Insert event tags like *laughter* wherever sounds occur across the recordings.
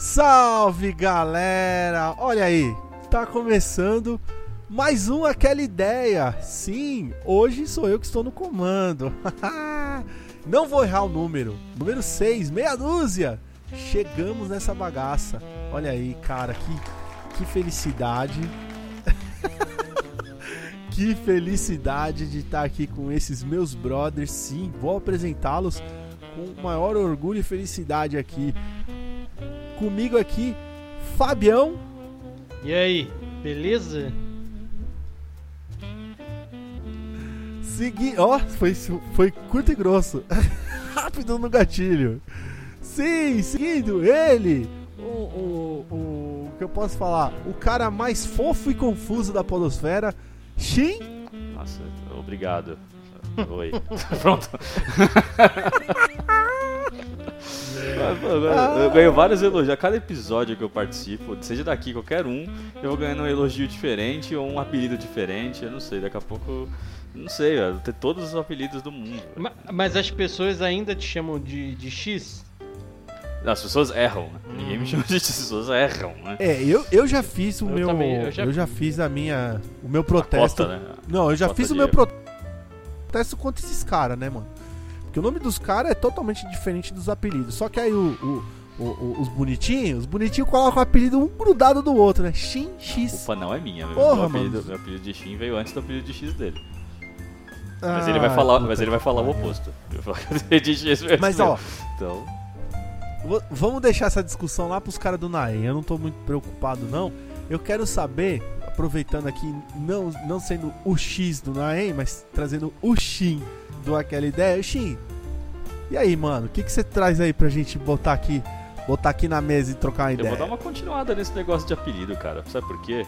Salve galera! Olha aí, tá começando mais um Aquela Ideia. Sim, hoje sou eu que estou no comando. *laughs* Não vou errar o número. Número 6, meia dúzia. Chegamos nessa bagaça. Olha aí, cara, que, que felicidade. *laughs* que felicidade de estar aqui com esses meus brothers. Sim, vou apresentá-los com maior orgulho e felicidade aqui. Comigo aqui, Fabião. E aí, beleza? Segui... Ó, oh, foi, foi curto e grosso. *laughs* Rápido no gatilho. Sim, seguindo ele, o, o, o, o que eu posso falar? O cara mais fofo e confuso da podosfera, Shin. Nossa, obrigado. *laughs* Oi. *laughs* Pronto. Eu ganho vários elogios. A cada episódio que eu participo, seja daqui qualquer um, eu vou ganhando um elogio diferente ou um apelido diferente. Eu não sei, daqui a pouco. Não sei, eu vou ter todos os apelidos do mundo. Mas, mas as pessoas ainda te chamam de, de X? As pessoas erram, né? Ninguém me chama de X, as pessoas erram, né? É, eu, eu já fiz o eu meu. Também, eu, já... eu, já... fiz a minha. O meu protesto. Cota, né? Não, eu já fiz o meu protesto contra esses caras, né, mano? Porque o nome dos caras é totalmente diferente dos apelidos. Só que aí o, o, o, os bonitinhos, os bonitinhos colocam o apelido um grudado do outro, né? Shin X. A culpa não é minha, meu, Porra, meu, apelido, meu apelido de Shin veio antes do apelido de X dele. Mas ah, *laughs* ele vai falar, mas ele vai falar o oposto. mas ó, então vamos deixar essa discussão lá pros caras do Naem. Eu não tô muito preocupado não. Eu quero saber, aproveitando aqui, não, não sendo o X do Naem, mas trazendo o Shin do aquela ideia. Shin, e aí, mano, o que, que você traz aí pra gente botar aqui, botar aqui na mesa e trocar uma ideia? Eu vou dar uma continuada nesse negócio de apelido, cara. Sabe por quê?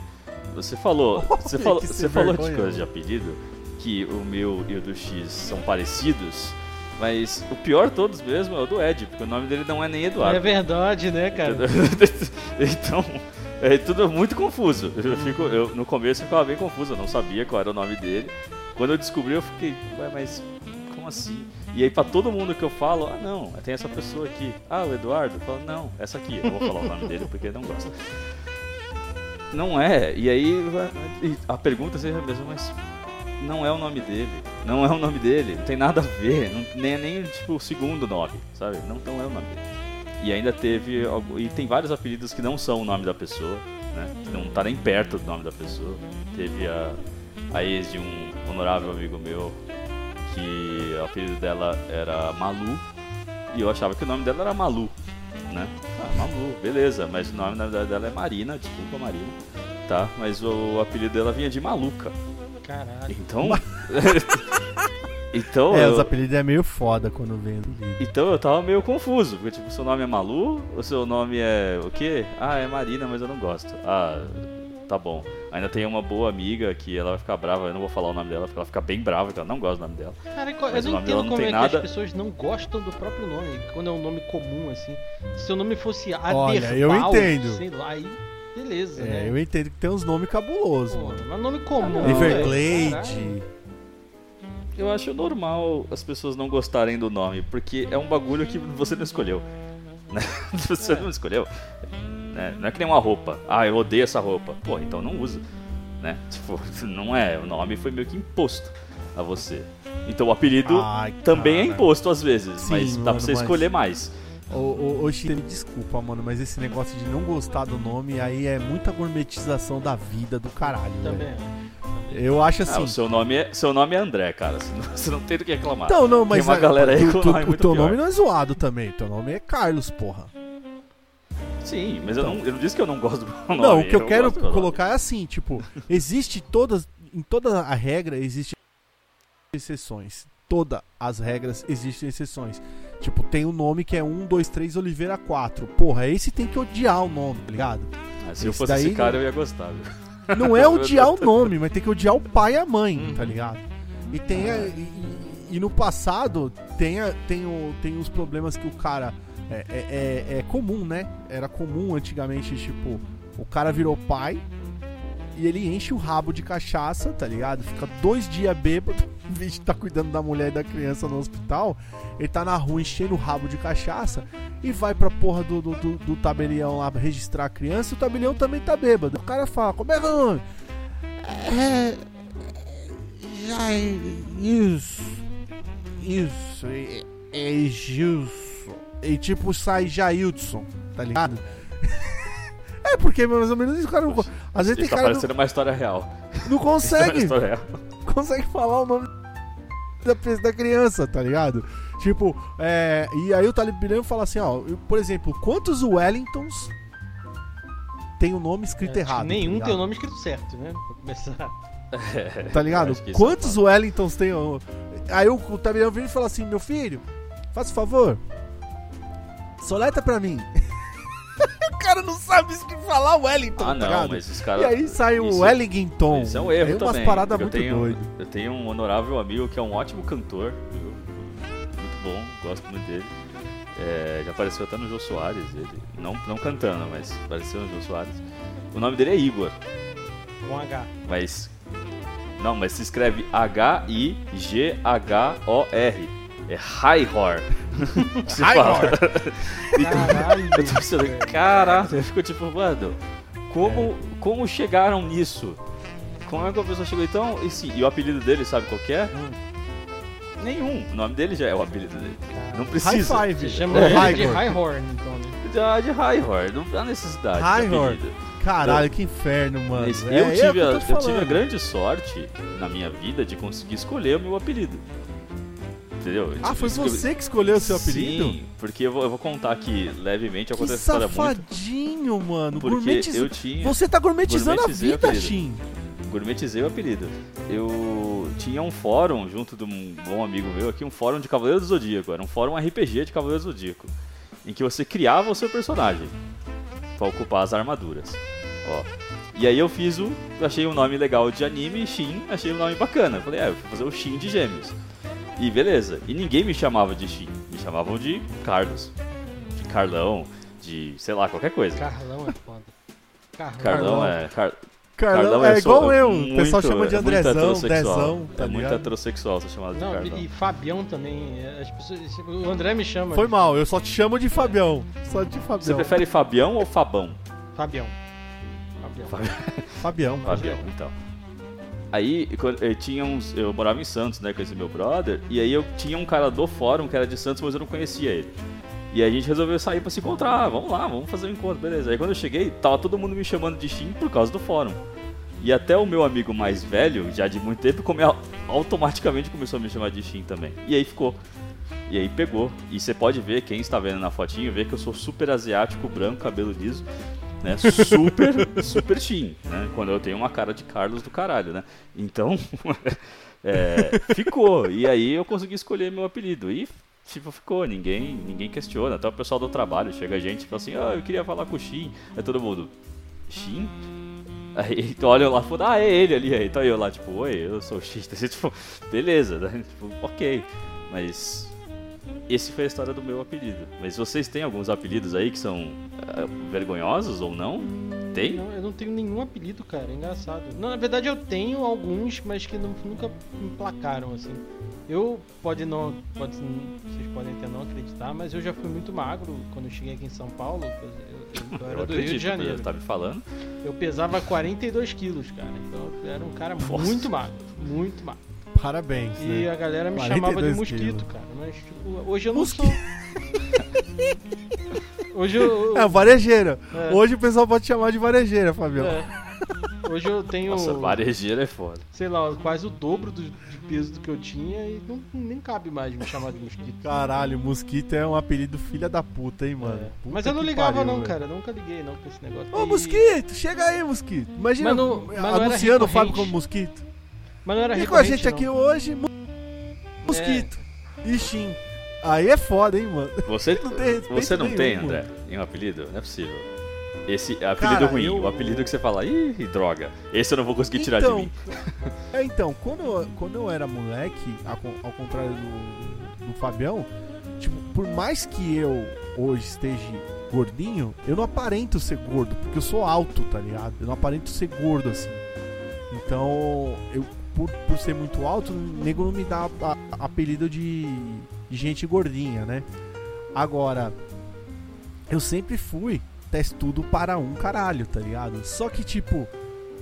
Você falou, *laughs* você falou, você falou de coisa de apelido que o meu e o do X são parecidos. Mas o pior todos mesmo é o do Ed, porque o nome dele não é nem Eduardo. É verdade, né, cara? *laughs* então, é tudo muito confuso. Eu fico, eu, no começo eu ficava bem confuso, eu não sabia qual era o nome dele. Quando eu descobri, eu fiquei, ué, mas como assim? E aí pra todo mundo que eu falo, ah não, tem essa pessoa aqui. Ah, o Eduardo? Eu falo, não, essa aqui. Eu vou falar o nome dele porque ele não gosta. Não é. E aí a pergunta seja a mesma, mas não é o nome dele. Não é o nome dele. Não tem nada a ver. Não, nem nem tipo o segundo nome, sabe? Não, não é o nome dele. E ainda teve. E tem vários apelidos que não são o nome da pessoa, né? Que não tá nem perto do nome da pessoa. Teve a, a ex de um honorável amigo meu que o apelido dela era Malu e eu achava que o nome dela era Malu, né? Ah, Malu, beleza, mas o nome na verdade dela é Marina, desculpa Marina, tá? Mas o, apelido dela vinha de Maluca. Caralho. Então. *laughs* *laughs* então. É, eu... os apelidos é meio foda quando vem Então eu tava meio confuso, porque tipo, seu nome é Malu, o seu nome é o quê? Ah, é Marina, mas eu não gosto. Ah, tá bom. Ainda tem uma boa amiga que ela vai ficar brava, eu não vou falar o nome dela, porque ela fica bem brava, porque ela não gosta do nome dela. Cara, eu não entendo não como é nada... que as pessoas não gostam do próprio nome, quando é um nome comum, assim. Se o nome fosse Aderbal, Olha, eu entendo. sei lá, aí beleza, é, né? eu entendo que tem uns nomes cabulosos, Pô, mano. Mas nome comum. Everglade. Eu acho normal as pessoas não gostarem do nome, porque é um bagulho que você não escolheu. Né? *laughs* Você é. não escolheu. Né? Não é que nem uma roupa. Ah, eu odeio essa roupa. Pô, então não usa. Né? *laughs* Tipo, não é. O nome foi meio que imposto a você. Então o apelido Ai, também é imposto às vezes, Sim, mas dá mano, pra você mas... escolher mais. Ô, me desculpa, mano, mas esse negócio de não gostar do nome aí é muita gourmetização da vida do caralho, Também. Véio. Eu acho assim. Ah, o seu nome, é, seu nome é André, cara. *laughs* Você não, tem do que reclamar. Não, não, mas. Tem uma galera aí tu, tu, o teu pior. nome não é zoado também. Teu nome é Carlos, porra. Sim, mas então. eu, não, eu não disse que eu não gosto do nome. Não, o que eu, eu quero colocar é assim, tipo, existe todas. Em toda a regra existe exceções. Todas as regras existem exceções. Tipo, tem o um nome que é 1, 2, 3, Oliveira 4. Porra, esse tem que odiar o nome, tá ligado? Ah, se esse eu fosse daí, esse cara, eu ia gostar, viu? Não é *laughs* odiar o nome, mas tem que odiar o pai e a mãe, uhum. tá ligado? E tem. A, e, e, no passado tem, a, tem, o, tem os problemas que o cara é, é, é, é, comum, né? Era comum antigamente, tipo, o cara virou pai e ele enche o rabo de cachaça, tá ligado? Fica dois dias bêbado. *laughs* em vez de tá cuidando da mulher e da criança no hospital, ele tá na rua enchendo o rabo de cachaça e vai pra porra do, do, do, do tabelião lá registrar a criança e o tabelião também tá bêbado. O cara fala, como é que é nome? É. Isso. Isso. É, é. E tipo sai Jailson, tá ligado? *laughs* é porque mais ou menos isso, cara. Não, às vezes tem tá cara. parecendo não, uma história real. Não consegue. história real. *laughs* Consegue falar o nome da, da criança, tá ligado? Tipo, é, e aí o Talibirão fala assim, ó, por exemplo, quantos Wellingtons tem o nome escrito é, errado? Tá nenhum tá tem o nome escrito certo, né? Pra começar. *laughs* É, tá ligado? Quantos é Wellingtons tem? Aí o, o Talibirão vem e fala assim, meu filho, faz o favor, soleta pra mim. *laughs* o cara não sabe isso que falar Wellington, ah, tá não, mas os caras... E aí sai o Wellington. Isso é um erro aí também. umas paradas muito doidas. Eu tenho um honorável amigo que é um ótimo cantor, bom, gosto muito dele. É, já apareceu até no Jô Soares, ele, não, não cantando, mas apareceu no Jô Soares. O nome dele é Igor. Com H. Mas. Não, mas se escreve H-I-G-H-O-R. É. Highhor. *laughs* *laughs* Caralho. eu tô pensando, caralho, eu fico tipo, mano, como, como chegaram nisso? Como é que a pessoa chegou? Então, e, sim, e o apelido dele, sabe qual é? Hum. Nenhum. O nome dele já é o apelido dele. Não precisa. High Five. Chama é. de High Horn, então. Né? Já de High Horn. Não há necessidade. High Horn. Caralho, que inferno, mano. É, eu, tive é a, eu tive a grande sorte na minha vida de conseguir escolher o meu apelido. Entendeu? Ah, foi você que escolheu o seu apelido? Sim, porque eu vou, eu vou contar aqui levemente aconteceu essa história muito. safadinho, mano. Porque Gourmetiz... eu tinha. Você tá gourmetizando a vida, Shin gourmetizei o apelido. Eu tinha um fórum junto de um bom amigo meu aqui, um fórum de Cavaleiro do Zodíaco. Era um fórum RPG de Cavaleiro do Zodíaco. Em que você criava o seu personagem para ocupar as armaduras. Ó. E aí eu fiz o. Achei um nome legal de anime, Shin, achei um nome bacana. Falei, ah, eu vou fazer o Shin de Gêmeos. E beleza. E ninguém me chamava de Shin. Me chamavam de Carlos. De Carlão, de sei lá, qualquer coisa. Carlão é foda. *laughs* Carlão, Carlão é. Car... Carlão, é, é igual eu. o pessoal chama de é Andrezão, Dezão. Tá é muito heterossexual ser chamado Não, de Carlão. E Fabião também. É, as pessoas, o André me chama. Foi mal, eu só te chamo de Fabião. Só de Fabião. Você prefere Fabião ou Fabão? Fabião. Fabião. Fabião. Fabião, então. Aí eu tinha uns. Eu morava em Santos, né, com esse meu brother, e aí eu tinha um cara do fórum que era de Santos, mas eu não conhecia ele. E a gente resolveu sair para se encontrar. Vamos lá, vamos fazer um encontro, beleza. Aí quando eu cheguei, tava todo mundo me chamando de Shin por causa do fórum. E até o meu amigo mais velho, já de muito tempo, come, automaticamente começou a me chamar de Shin também. E aí ficou. E aí pegou. E você pode ver, quem está vendo na fotinho, vê que eu sou super asiático, branco, cabelo liso. Né? Super, *laughs* super Shin, né? Quando eu tenho uma cara de Carlos do caralho, né? Então, *laughs* é, ficou. E aí eu consegui escolher meu apelido. E tipo, ficou, ninguém, ninguém questiona. Até o pessoal do trabalho chega a gente e fala assim, ah, eu queria falar com o Shin. Aí todo mundo, Shin? Aí tu olha lá e ah, é ele ali. Aí tá eu lá, tipo, oi, eu sou o X. *laughs* Tipo, beleza, né? Tipo, ok. Mas esse foi a história do meu apelido. Mas vocês têm alguns apelidos aí que são uh, vergonhosos ou não? Tem? Não, eu não tenho nenhum apelido, cara. É engraçado. Não, na verdade eu tenho alguns, mas que não, nunca me placaram, assim. Eu pode não, pode, vocês podem até não acreditar, mas eu já fui muito magro quando eu cheguei aqui em São Paulo. Eu, eu era eu do acredito, Rio de Janeiro. Tá me falando? Eu pesava 42 quilos, cara. Então eu era um cara Nossa. muito magro, muito magro. Parabéns. E né? a galera me chamava de mosquito, quilos. cara. Mas tipo, hoje eu não sou. hoje eu. É, varejeira. É. Hoje o pessoal pode chamar de varejeira, Fabião. É. Hoje eu tenho. Nossa, varejeira é foda. Sei lá, quase o dobro do, de peso do que eu tinha e não, nem cabe mais me chamar de mosquito. Caralho, mosquito é um apelido filha da puta, hein, mano. É. Mas eu não ligava, pariu, não, véio. cara. Nunca liguei, não, com esse negócio. Ô, e... mosquito, chega aí, mosquito. Imagina mas não, mas anunciando o Fábio como mosquito. Mas não era E com a gente não. aqui hoje, mosquito. É. E Shin. Aí é foda, hein, mano. Você *laughs* não tem, você não nenhum, tem André, em um apelido? Não é possível. Esse apelido Cara, ruim, eu... o apelido que você fala, ih, droga, esse eu não vou conseguir tirar então, de mim. *laughs* É, então, quando eu, quando eu era moleque, ao, ao contrário do, do Fabião, tipo, por mais que eu hoje esteja gordinho, eu não aparento ser gordo, porque eu sou alto, tá ligado? Eu não aparento ser gordo assim. Então, eu por, por ser muito alto, o nego não me dá a, a, apelido de, gente gordinha, né? Agora, eu sempre fui testudo para um caralho, tá ligado? Só que, tipo,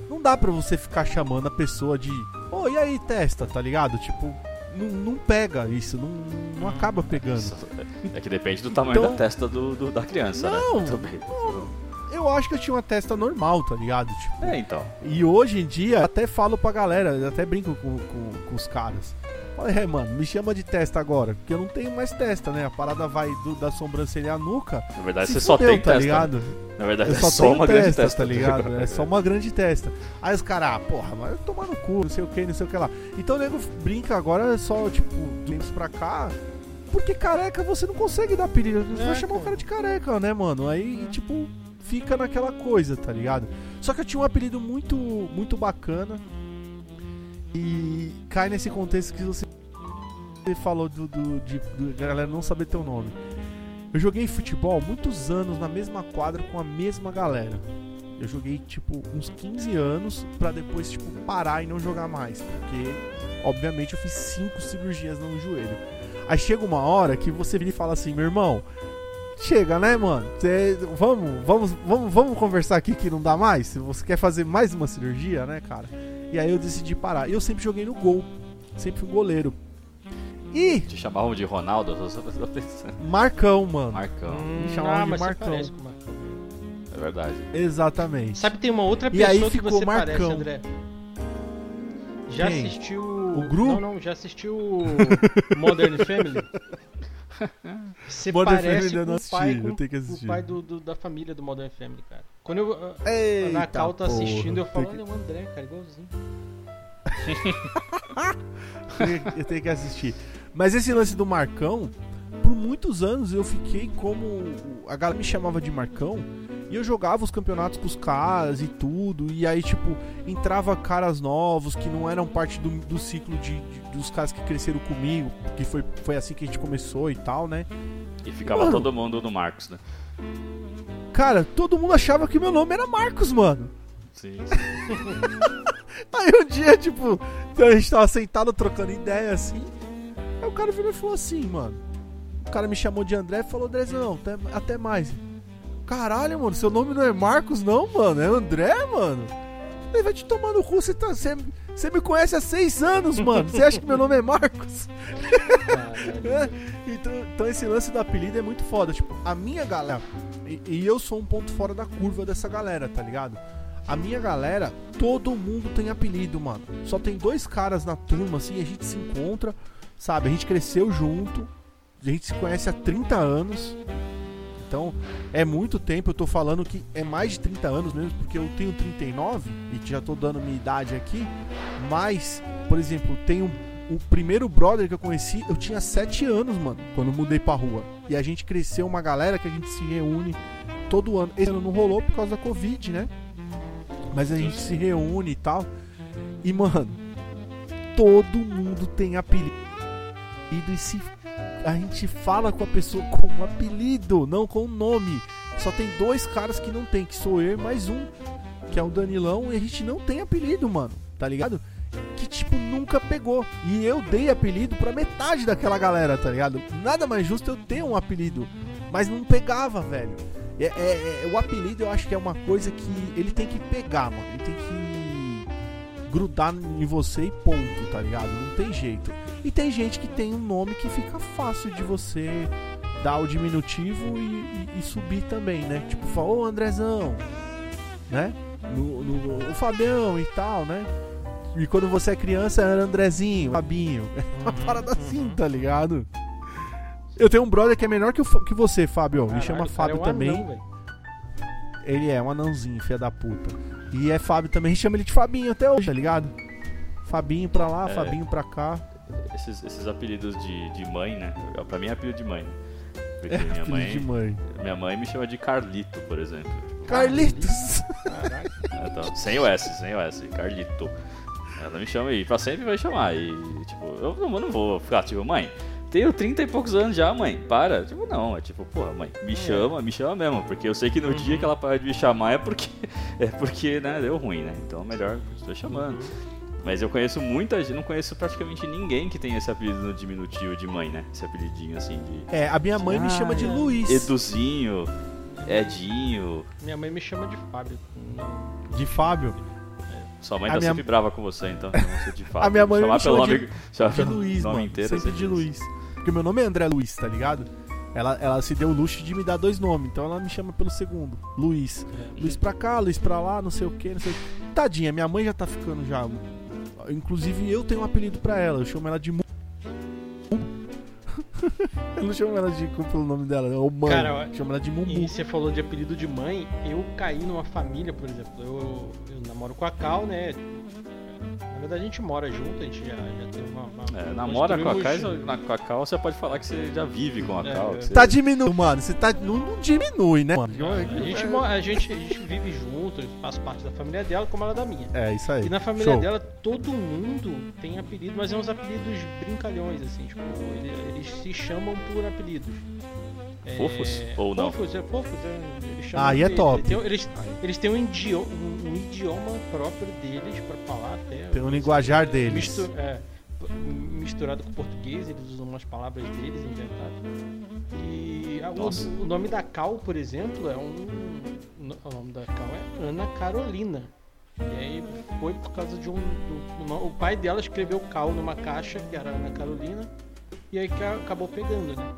não dá pra você ficar chamando a pessoa de. Ô, oh, e aí, testa, tá ligado? Tipo, não, não pega isso, não, não acaba pegando. É que depende do *laughs* tamanho então, da testa do, do da criança, né? não, né? Também. Não, eu acho que eu tinha uma testa normal, tá ligado? Tipo, é, então. E hoje em dia, até falo pra galera, até brinco com, com, com os caras. Falei, é, mano, me chama de testa agora, porque eu não tenho mais testa, né? A parada vai do, da sobrancelha à nuca. Na verdade, você só tem tá testa. Ligado? Na verdade, eu é só, só uma testa, grande testa, tá ligado? É só uma grande testa. Aí os caras, ah, porra, mas eu tomar no cu, não sei o que, não sei o que lá. Então o nego brinca agora só, tipo, tempos pra cá. Porque careca você não consegue dar apelido. Você é, vai chamar o cara de careca, né, mano? Aí, tipo, fica naquela coisa, tá ligado? Só que eu tinha um apelido muito, muito bacana. E cai nesse contexto que você falou do, do, de, do galera não saber teu nome. Eu joguei futebol muitos anos na mesma quadra com a mesma galera. Eu joguei tipo uns 15 anos para depois tipo parar e não jogar mais, porque obviamente eu fiz cinco cirurgias no joelho. Aí chega uma hora que você vira e fala assim, meu irmão, chega, né, mano? Cê, vamos, vamos, vamos, vamos conversar aqui que não dá mais. Se você quer fazer mais uma cirurgia, né, cara? E aí eu decidi parar. Eu sempre joguei no gol, sempre fui goleiro. E. Te chamavam de Ronaldo? Marcão, mano. Marcão. Hum, Me chamavam ah, de Marcão. É verdade. Exatamente. Sabe, tem uma outra pessoa e aí ficou que você Marcão. parece, André. Já Quem? assistiu. O Gru? Não, não, já assistiu Modern Family? *laughs* *laughs* Você Modern parece Family com o pai, com, eu tenho que assistir. o pai do, do, da família do Modern Family, cara. Quando eu, Eita na Cal tá assistindo, eu falo, olha o André, cara, igualzinho. *laughs* eu tenho que assistir. Mas esse lance do Marcão, por muitos anos eu fiquei como. A galera me chamava de Marcão. E eu jogava os campeonatos com os caras e tudo. E aí, tipo, entrava caras novos que não eram parte do, do ciclo de, de, dos caras que cresceram comigo. Que foi, foi assim que a gente começou e tal, né? E ficava mano, todo mundo no Marcos, né? Cara, todo mundo achava que meu nome era Marcos, mano. Sim. *laughs* Aí um dia, tipo, a gente tava sentado trocando ideia assim. Aí o cara virou e falou assim, mano. O cara me chamou de André e falou, Andrezão, até, até mais. Caralho, mano, seu nome não é Marcos, não, mano. É André, mano. Ele vai te tomar no cu, você tá. Você, você me conhece há seis anos, mano. Você acha que meu nome é Marcos? *laughs* então, então esse lance do apelido é muito foda. Tipo, a minha galera. E, e eu sou um ponto fora da curva dessa galera, tá ligado? A minha galera, todo mundo tem apelido, mano. Só tem dois caras na turma, assim, a gente se encontra, sabe? A gente cresceu junto, a gente se conhece há 30 anos. Então, é muito tempo, eu tô falando que é mais de 30 anos mesmo, porque eu tenho 39 e já tô dando minha idade aqui. Mas, por exemplo, tenho o primeiro brother que eu conheci, eu tinha 7 anos, mano, quando mudei pra rua. E a gente cresceu uma galera que a gente se reúne todo ano. Esse ano não rolou por causa da Covid, né? Mas a gente se reúne e tal. E, mano, todo mundo tem apelido. E se a gente fala com a pessoa com um apelido, não com o nome. Só tem dois caras que não tem, que sou eu e mais um, que é o Danilão, e a gente não tem apelido, mano. Tá ligado? Que tipo nunca pegou. E eu dei apelido pra metade daquela galera, tá ligado? Nada mais justo eu ter um apelido, mas não pegava, velho. É, é, é, o apelido eu acho que é uma coisa que ele tem que pegar, mano. Ele tem que grudar em você e ponto, tá ligado? Não tem jeito. E tem gente que tem um nome que fica fácil de você dar o diminutivo e, e, e subir também, né? Tipo, ô Andrezão, né? No, no, o Fabião e tal, né? E quando você é criança era Andrezinho, Fabinho. *laughs* É uma parada assim, tá ligado? Eu tenho um brother que é menor que, o, que você, Fábio. Caralho, Me chama Fábio é um também. Anão, ele é um anãozinho, filha da puta. E é Fábio também, a gente chama ele de Fabinho até hoje, tá ligado? Fabinho pra lá, é, Fabinho pra cá. Esses, esses apelidos de, de mãe, né? Pra mim é apelido de mãe. Porque é, minha mãe, de mãe. Minha mãe me chama de Carlito, por exemplo. Carlitos! então, sem o S, sem o S, Carlito. Ela me chama e pra sempre vai chamar. E, tipo, eu não, eu não vou ficar, tipo, mãe, tenho 30 e poucos anos já, mãe. Para. Tipo, não. É tipo, porra, mãe, me é. chama, me chama mesmo. Porque eu sei que no uhum. dia que ela parar de me chamar é porque, *laughs* é porque, né, deu ruim, né? Então, melhor estou chamando. Mas eu conheço muita gente, não conheço praticamente ninguém que tem esse apelido no diminutivo de mãe, né? Esse apelidinho assim de. É, a minha mãe ah, me chama de Luiz. Eduzinho, Edinho. Minha mãe me chama de Fábio. De Fábio? É. Sua mãe a tá minha... sempre brava com você, então. Não de Fábio. *laughs* A minha mãe Chamar me chama pelo de, nome, *laughs* chama de Luiz, nome mano. Inteiro, sempre de Luiz. Porque meu nome é André Luiz, tá ligado? Ela, ela se deu o luxo de me dar dois nomes, então ela me chama pelo segundo, Luiz. É. Luiz pra cá, Luiz pra lá, não sei o que, não sei o que. Tadinha, minha mãe já tá ficando já. Inclusive eu tenho um apelido pra ela, eu chamo ela de *laughs* eu não chamo ela de pelo nome dela, ou mãe. Cara, chamo ela de Mumbu. E você falou de apelido de mãe, eu caí numa família, por exemplo. Eu, eu namoro com a Cal, né? Na verdade, a gente mora junto, a gente já, já tem uma. uma é, namora com a, Cal, na, com a Cal, você pode falar que você já vive com a é, Cal. Você... Tá diminuindo, mano. Você tá. Não, não diminui, né, mano? A gente, a, gente, a gente vive junto, faz parte da família dela, como ela é da minha. É, isso aí. E na família Show. dela, todo mundo tem apelido, mas é uns apelidos brincalhões, assim. Tipo, eles, eles se chamam por apelidos. Fofos? É, ou não? Fofos, é fofos. É, eles Aí é top. Eles, eles, eles têm um idioma, um, um, idioma próprio deles para falar até. Tem um linguajar deles. Mistur, é, misturado com português, eles usam umas palavras deles inventadas. E o, o, nome da Cal, por exemplo, é um. O nome da Cal é Ana Carolina. E aí foi por causa de um. Do, o pai dela escreveu Cal numa caixa, que era Ana Carolina, e aí acabou pegando, né?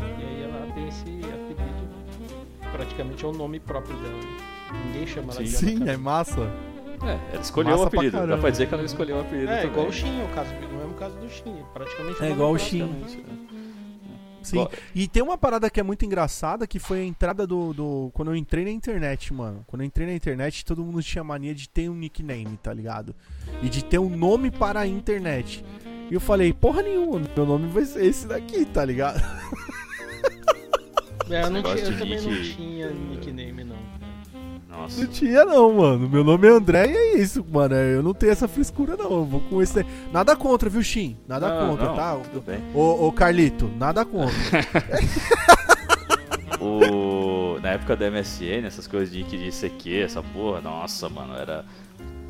E aí ela tem esse apelido, praticamente é o nome próprio dela. Ninguém chama ela de Sim, é massa. É, ela escolheu massa o apelido. Pra Dá pra dizer que ela escolheu o apelido. É, também. igual o Shin, o caso, no mesmo caso do Shin. Praticamente é igual o Shin. Né? Sim, e tem uma parada que é muito engraçada que foi a entrada do, do. Quando eu entrei na internet, mano. Quando eu entrei na internet, todo mundo tinha mania de ter um nickname, tá ligado? E de ter um nome para a internet. E eu falei, porra nenhuma, meu nome vai ser esse daqui, tá ligado? *laughs* É, eu, não tinha, eu também não tinha nickname, não. Nossa. Não tinha não, mano. Meu nome é André e é isso, mano. Eu não tenho essa frescura, não. Eu vou com esse. Nada contra, viu, Shin? Nada não, contra, não, tá? Tudo bem. Ô, ô, Carlito, nada contra. *laughs* *laughs* o... Na época da MSN, essas coisas de, de CQ, essa porra, nossa, mano, era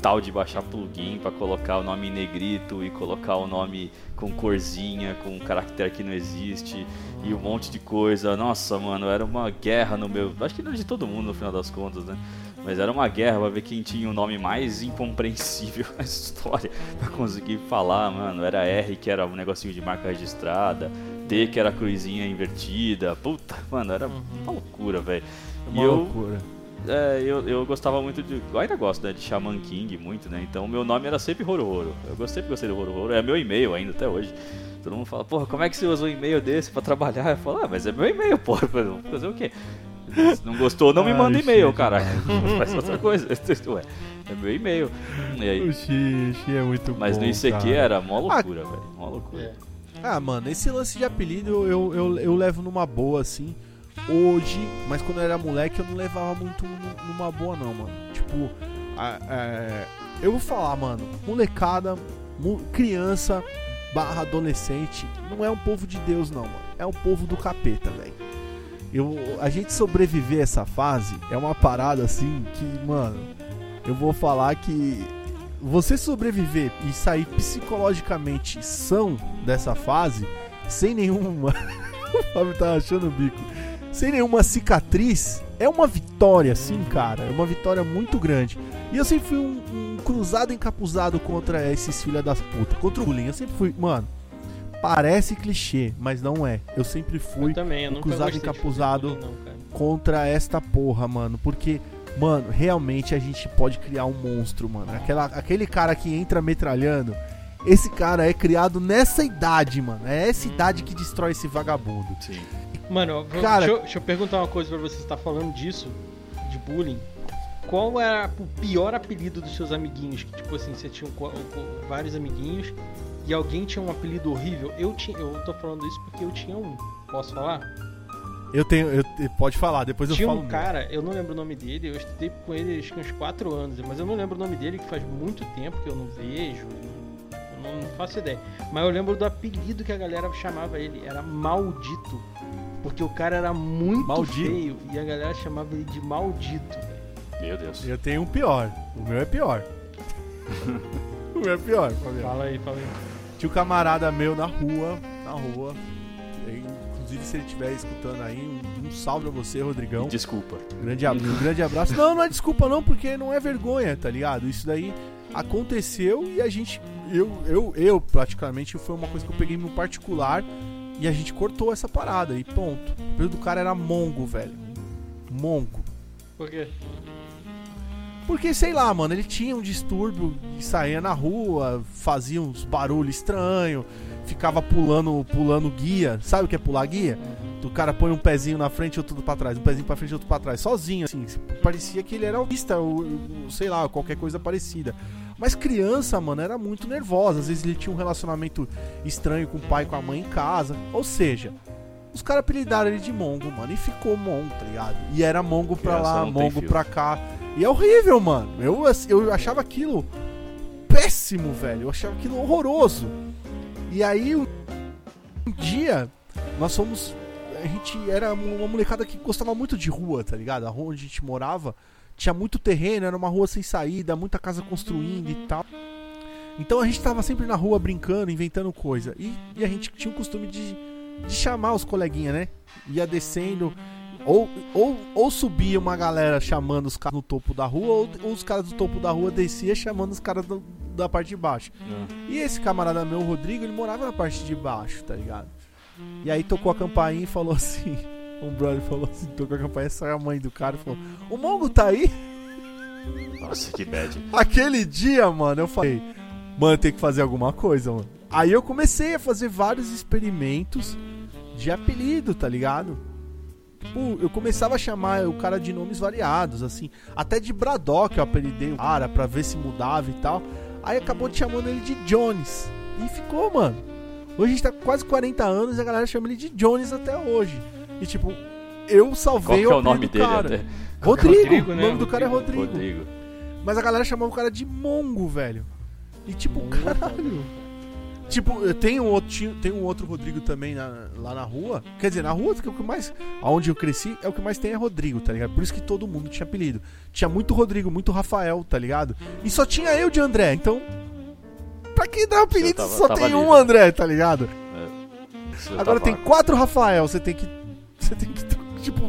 tal de baixar plugin para colocar o nome em negrito e colocar o nome com corzinha, com um caractere que não existe e um monte de coisa. Nossa, mano, era uma guerra no meu. Acho que não de todo mundo no final das contas, né? Mas era uma guerra pra ver quem tinha o nome mais incompreensível *laughs* na história pra conseguir falar, mano. Era R que era um negocinho de marca registrada, T que era cruzinha invertida. Puta, mano, era uma loucura, velho. Uma eu, loucura é, eu, eu gostava muito de. Eu ainda gosto né, de Shaman King muito, né? Então meu nome era sempre Hororo. Eu sempre gostei do Hororo. É meu e-mail ainda até hoje. Todo mundo fala, porra, como é que você usa um e-mail desse pra trabalhar? Eu falo, ah, mas é meu e-mail, *laughs* porra. Fazer o quê? Se não gostou, não me manda e-mail, cara. *laughs* Faz outra coisa. *laughs* Ué, é meu e-mail. O Xixi é muito Mas bom, no ICQ cara. era mó loucura, ah, velho. Mó loucura. É. Ah, mano, esse lance de apelido eu, eu, eu levo numa boa, assim hoje, mas quando eu era moleque eu não levava muito numa boa não, mano. Tipo, é, eu vou falar, mano, molecada, criança barra adolescente, não é um povo de Deus não, mano. É um povo do capeta, velho. Eu, a gente sobreviver essa fase é uma parada assim que, mano, eu vou falar que você sobreviver e sair psicologicamente são dessa fase sem nenhuma. *laughs* o Fábio tá achando o bico sem nenhuma cicatriz, é uma vitória, sim, cara. É uma vitória muito grande. E eu sempre fui um, um cruzado encapuzado contra esses filha das putas, contra o bullying. Eu sempre fui, mano. Parece clichê, mas não é. Eu sempre fui eu também, eu um cruzado encapuzado bullying, não, contra esta porra, mano. Porque, mano, realmente a gente pode criar um monstro, mano. Aquela, aquele cara que entra metralhando. Esse cara é criado nessa idade, mano. É essa idade que destrói esse vagabundo. Sim. Mano, Cara... deixa, eu, deixa eu perguntar uma coisa pra você. Você tá falando disso, de bullying. Qual era o pior apelido dos seus amiguinhos? Que, tipo assim, você tinha vários amiguinhos e alguém tinha um apelido horrível. Eu, tinha, eu tô falando isso porque eu tinha um. Posso falar? Eu tenho. Eu, pode falar, depois Tinha eu falo. um cara, eu não lembro o nome dele, eu estudei com ele acho que uns 4 anos, mas eu não lembro o nome dele, que faz muito tempo que eu não vejo, eu não faço ideia. Mas eu lembro do apelido que a galera chamava ele, era Maldito. Porque o cara era muito maldito. feio e a galera chamava ele de maldito. Meu Deus. Eu tenho um pior. O meu é pior. *laughs* é pior, Fabiano. Fala aí, fala aí. Tinha um camarada meu na rua, na rua. Inclusive, se ele estiver escutando aí, um, um salve a você, Rodrigão. Desculpa. Grande, um grande abraço. Não, não é desculpa não, porque não é vergonha, tá ligado? Isso daí aconteceu e a gente. Eu, eu, eu praticamente, foi uma coisa que eu peguei no particular e a gente cortou essa parada e ponto. O período do cara era mongo, velho. Mongo. Por quê? Porque, sei lá, mano, ele tinha um distúrbio e saía na rua, fazia uns barulhos estranhos, ficava pulando, pulando guia. Sabe o que é pular guia? Uhum. O cara põe um pezinho na frente e outro pra trás, um pezinho pra frente e outro pra trás, sozinho, assim. Parecia que ele era autista, ou, sei lá, qualquer coisa parecida. Mas criança, mano, era muito nervosa. Às vezes ele tinha um relacionamento estranho com o pai e com a mãe em casa. Ou seja, os caras apelidaram ele de Mongo, mano. E ficou Mongo, tá ligado? E era Mongo pra lá, Mongo pra cá. E é horrível, mano. Eu, eu achava aquilo péssimo, velho. Eu achava aquilo horroroso. E aí, um dia, nós fomos. A gente era uma molecada que gostava muito de rua, tá ligado? A rua onde a gente morava tinha muito terreno, era uma rua sem saída, muita casa construindo e tal. Então a gente tava sempre na rua brincando, inventando coisa. E, e a gente tinha o costume de, de chamar os coleguinhas, né? Ia descendo. Ou, ou, ou subia uma galera chamando os caras no topo da rua, ou, ou os caras do topo da rua descia chamando os caras da parte de baixo. É. E esse camarada meu, o Rodrigo, ele morava na parte de baixo, tá ligado? E aí tocou a campainha e falou assim: um brother falou assim, tocou a campainha, saiu a mãe do cara e falou: O Mongo tá aí? Nossa, que bad. Aquele dia, mano, eu falei: Mano, tem que fazer alguma coisa, mano. Aí eu comecei a fazer vários experimentos de apelido, tá ligado? Tipo, eu começava a chamar o cara de nomes variados, assim. Até de Braddock eu apelidei o cara pra ver se mudava e tal. Aí acabou chamando ele de Jones. E ficou, mano. Hoje a gente tá com quase 40 anos e a galera chama ele de Jones até hoje. E tipo, eu salvei Qual que é o nome dele cara. até? Rodrigo, Rodrigo né? o nome do cara é Rodrigo. Rodrigo. Mas a galera chamava o cara de Mongo, velho. E tipo, Mongo, caralho. Tipo, tem um outro, tem um outro Rodrigo também na, lá na rua. Quer dizer, na rua, que é o que mais. Aonde eu cresci, é o que mais tem é Rodrigo, tá ligado? Por isso que todo mundo tinha apelido. Tinha muito Rodrigo, muito Rafael, tá ligado? E só tinha eu de André, então. Pra que dar apelido tava, só tem um André, tá ligado? É. Agora tava... tem quatro Rafael, você tem que *laughs* você tem que. Tipo,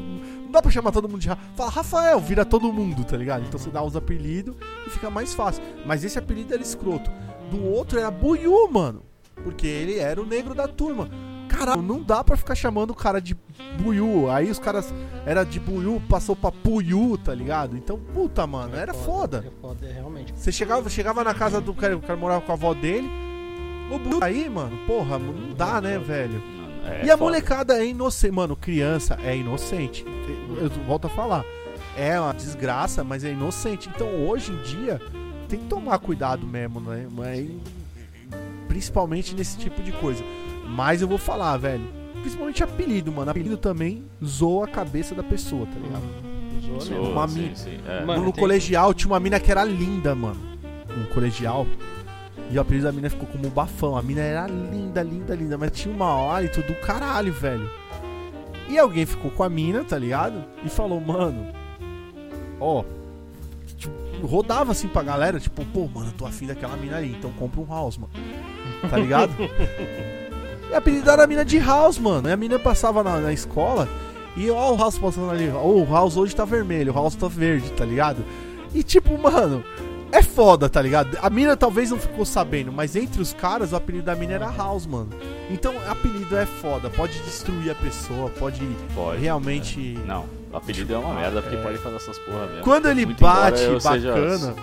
não dá pra chamar todo mundo de Rafael. Fala Rafael, vira todo mundo, tá ligado? Então você dá os apelidos e fica mais fácil. Mas esse apelido era escroto. Do outro era Buiu, mano. Porque ele era o negro da turma. Caralho, não dá pra ficar chamando o cara de Buiu. Aí os caras era de Buiu, passou pra Puiu, tá ligado? Então, puta, mano, era foda. É foda, é realmente. Você chegava, chegava na casa do cara, o cara morava com a avó dele. O Buiu aí, mano, porra, não dá, né, velho? É, e a foda. molecada é inocente. Mano, criança é inocente. Eu volto a falar. É uma desgraça, mas é inocente. Então hoje em dia tem que tomar cuidado mesmo, né? Mas, principalmente nesse tipo de coisa. Mas eu vou falar, velho. Principalmente apelido, mano. Apelido também zoa a cabeça da pessoa, tá ligado? Zoa, uma sim, mina. Sim, é. mano, no tem... colegial tinha uma mina que era linda, mano. No colegial. E o apelido da mina ficou como bafão. A mina era linda, linda, linda. Mas tinha uma hálito do caralho, velho. E alguém ficou com a mina, tá ligado? E falou, mano. Ó. Tipo, rodava assim pra galera, tipo, pô, mano, eu tô afim daquela mina aí, então compra um house, mano. Tá ligado? *laughs* e apelidaram a mina de house, mano. E a mina passava na, na escola e ó, o house passando ali. Ó, o house hoje tá vermelho, o house tá verde, tá ligado? E tipo, mano, é foda, tá ligado? A mina talvez não ficou sabendo, mas entre os caras o apelido da mina era House, mano. Então, apelido é foda, pode destruir a pessoa, pode, pode realmente. É. Não, o apelido é uma merda porque é. pode fazer essas porra mesmo. Quando ele Muito bate bacana, seja,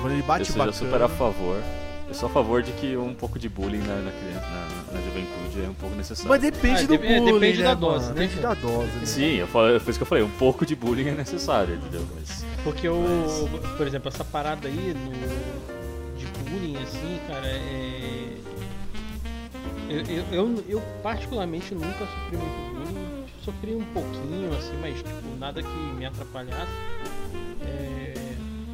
quando ele bate eu bacana. super a favor. Eu sou a favor de que um pouco de bullying na, na criança, na, na, juventude é um pouco necessário. Mas depende ah, do é, bullying, depende né, da dose, né? Depende da dose. Né? Sim, eu falei, foi isso que eu falei, um pouco de bullying é necessário, entendeu? Mas porque o. Por exemplo, essa parada aí no, de bullying, assim, cara, é. Eu, eu, eu, eu, particularmente nunca sofri muito bullying. Sofri um pouquinho, assim, mas tipo, nada que me atrapalhasse. É...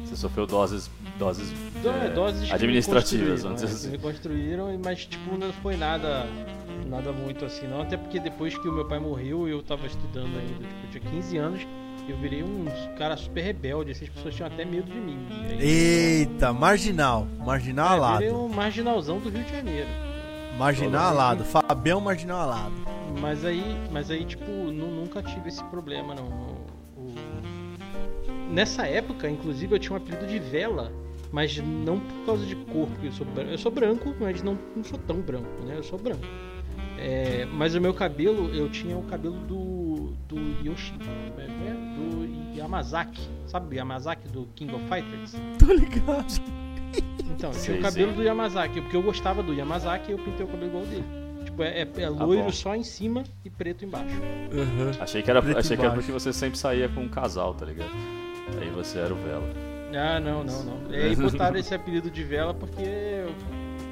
Você sofreu doses doses, é, doses administrativas, vamos dizer assim. reconstruíram, mas tipo, não foi nada nada muito assim não, até porque depois que o meu pai morreu, eu tava estudando ainda, tipo, eu tinha 15 anos, Eu virei um cara super rebelde, assim, as pessoas tinham até medo de mim. Aí, Eita, marginal. Marginal é, alado. Eu virei um marginalzão do Rio de Janeiro. Marginal alado. Fabião marginal alado. Mas aí, mas aí tipo, nunca tive esse problema, não. O... Nessa época, inclusive, eu tinha um apelido de vela mas não por causa de cor, porque eu sou branco, eu sou branco mas não, não sou tão branco, né? Eu sou branco. É, mas o meu cabelo, eu tinha o cabelo do, do Yoshi, né? Do Yamazaki, sabe o Yamazaki do King of Fighters? *laughs* Tô ligado. Então, eu tinha o cabelo do Yamazaki, porque eu gostava do Yamazaki e eu pintei o cabelo igual dele. Tipo, é, é, é loiro ah, só em cima e preto embaixo. Uhum. Achei que era, achei que era porque você sempre saía com um casal, tá ligado? Aí você era o Vela. Ah, não, não, não. E aí botaram esse apelido de Vela porque é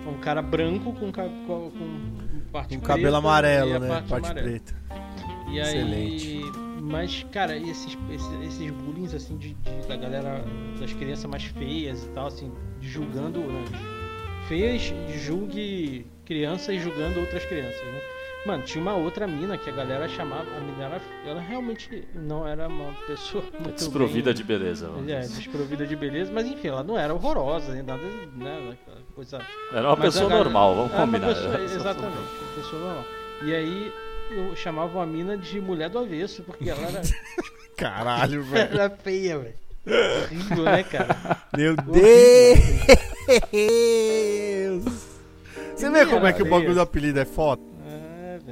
um cara branco com, com, com parte Com cabelo amarelo, né? Parte, parte preta. E Excelente. Mas, cara, esses, esses, esses bullying, assim, de, de, da galera, das crianças mais feias e tal, assim, julgando. Né? Feias, julgue crianças julgando outras crianças, né? Mano, tinha uma outra mina que a galera chamava. A mina era, ela realmente não era uma pessoa *laughs* muito. Desprovida bem, de beleza, mano. É, desprovida de beleza, mas enfim, ela não era horrorosa, nada, né? Coisa. Era uma pessoa galera, normal, vamos combinar. Pessoa, *laughs* exatamente, uma pessoa normal. E aí eu chamava a mina de mulher do avesso, porque ela era. *laughs* Caralho, *laughs* velho. Era feia, velho. Horrível, né, cara? Meu Deus! Você vê como é que o bagulho do apelido é foto?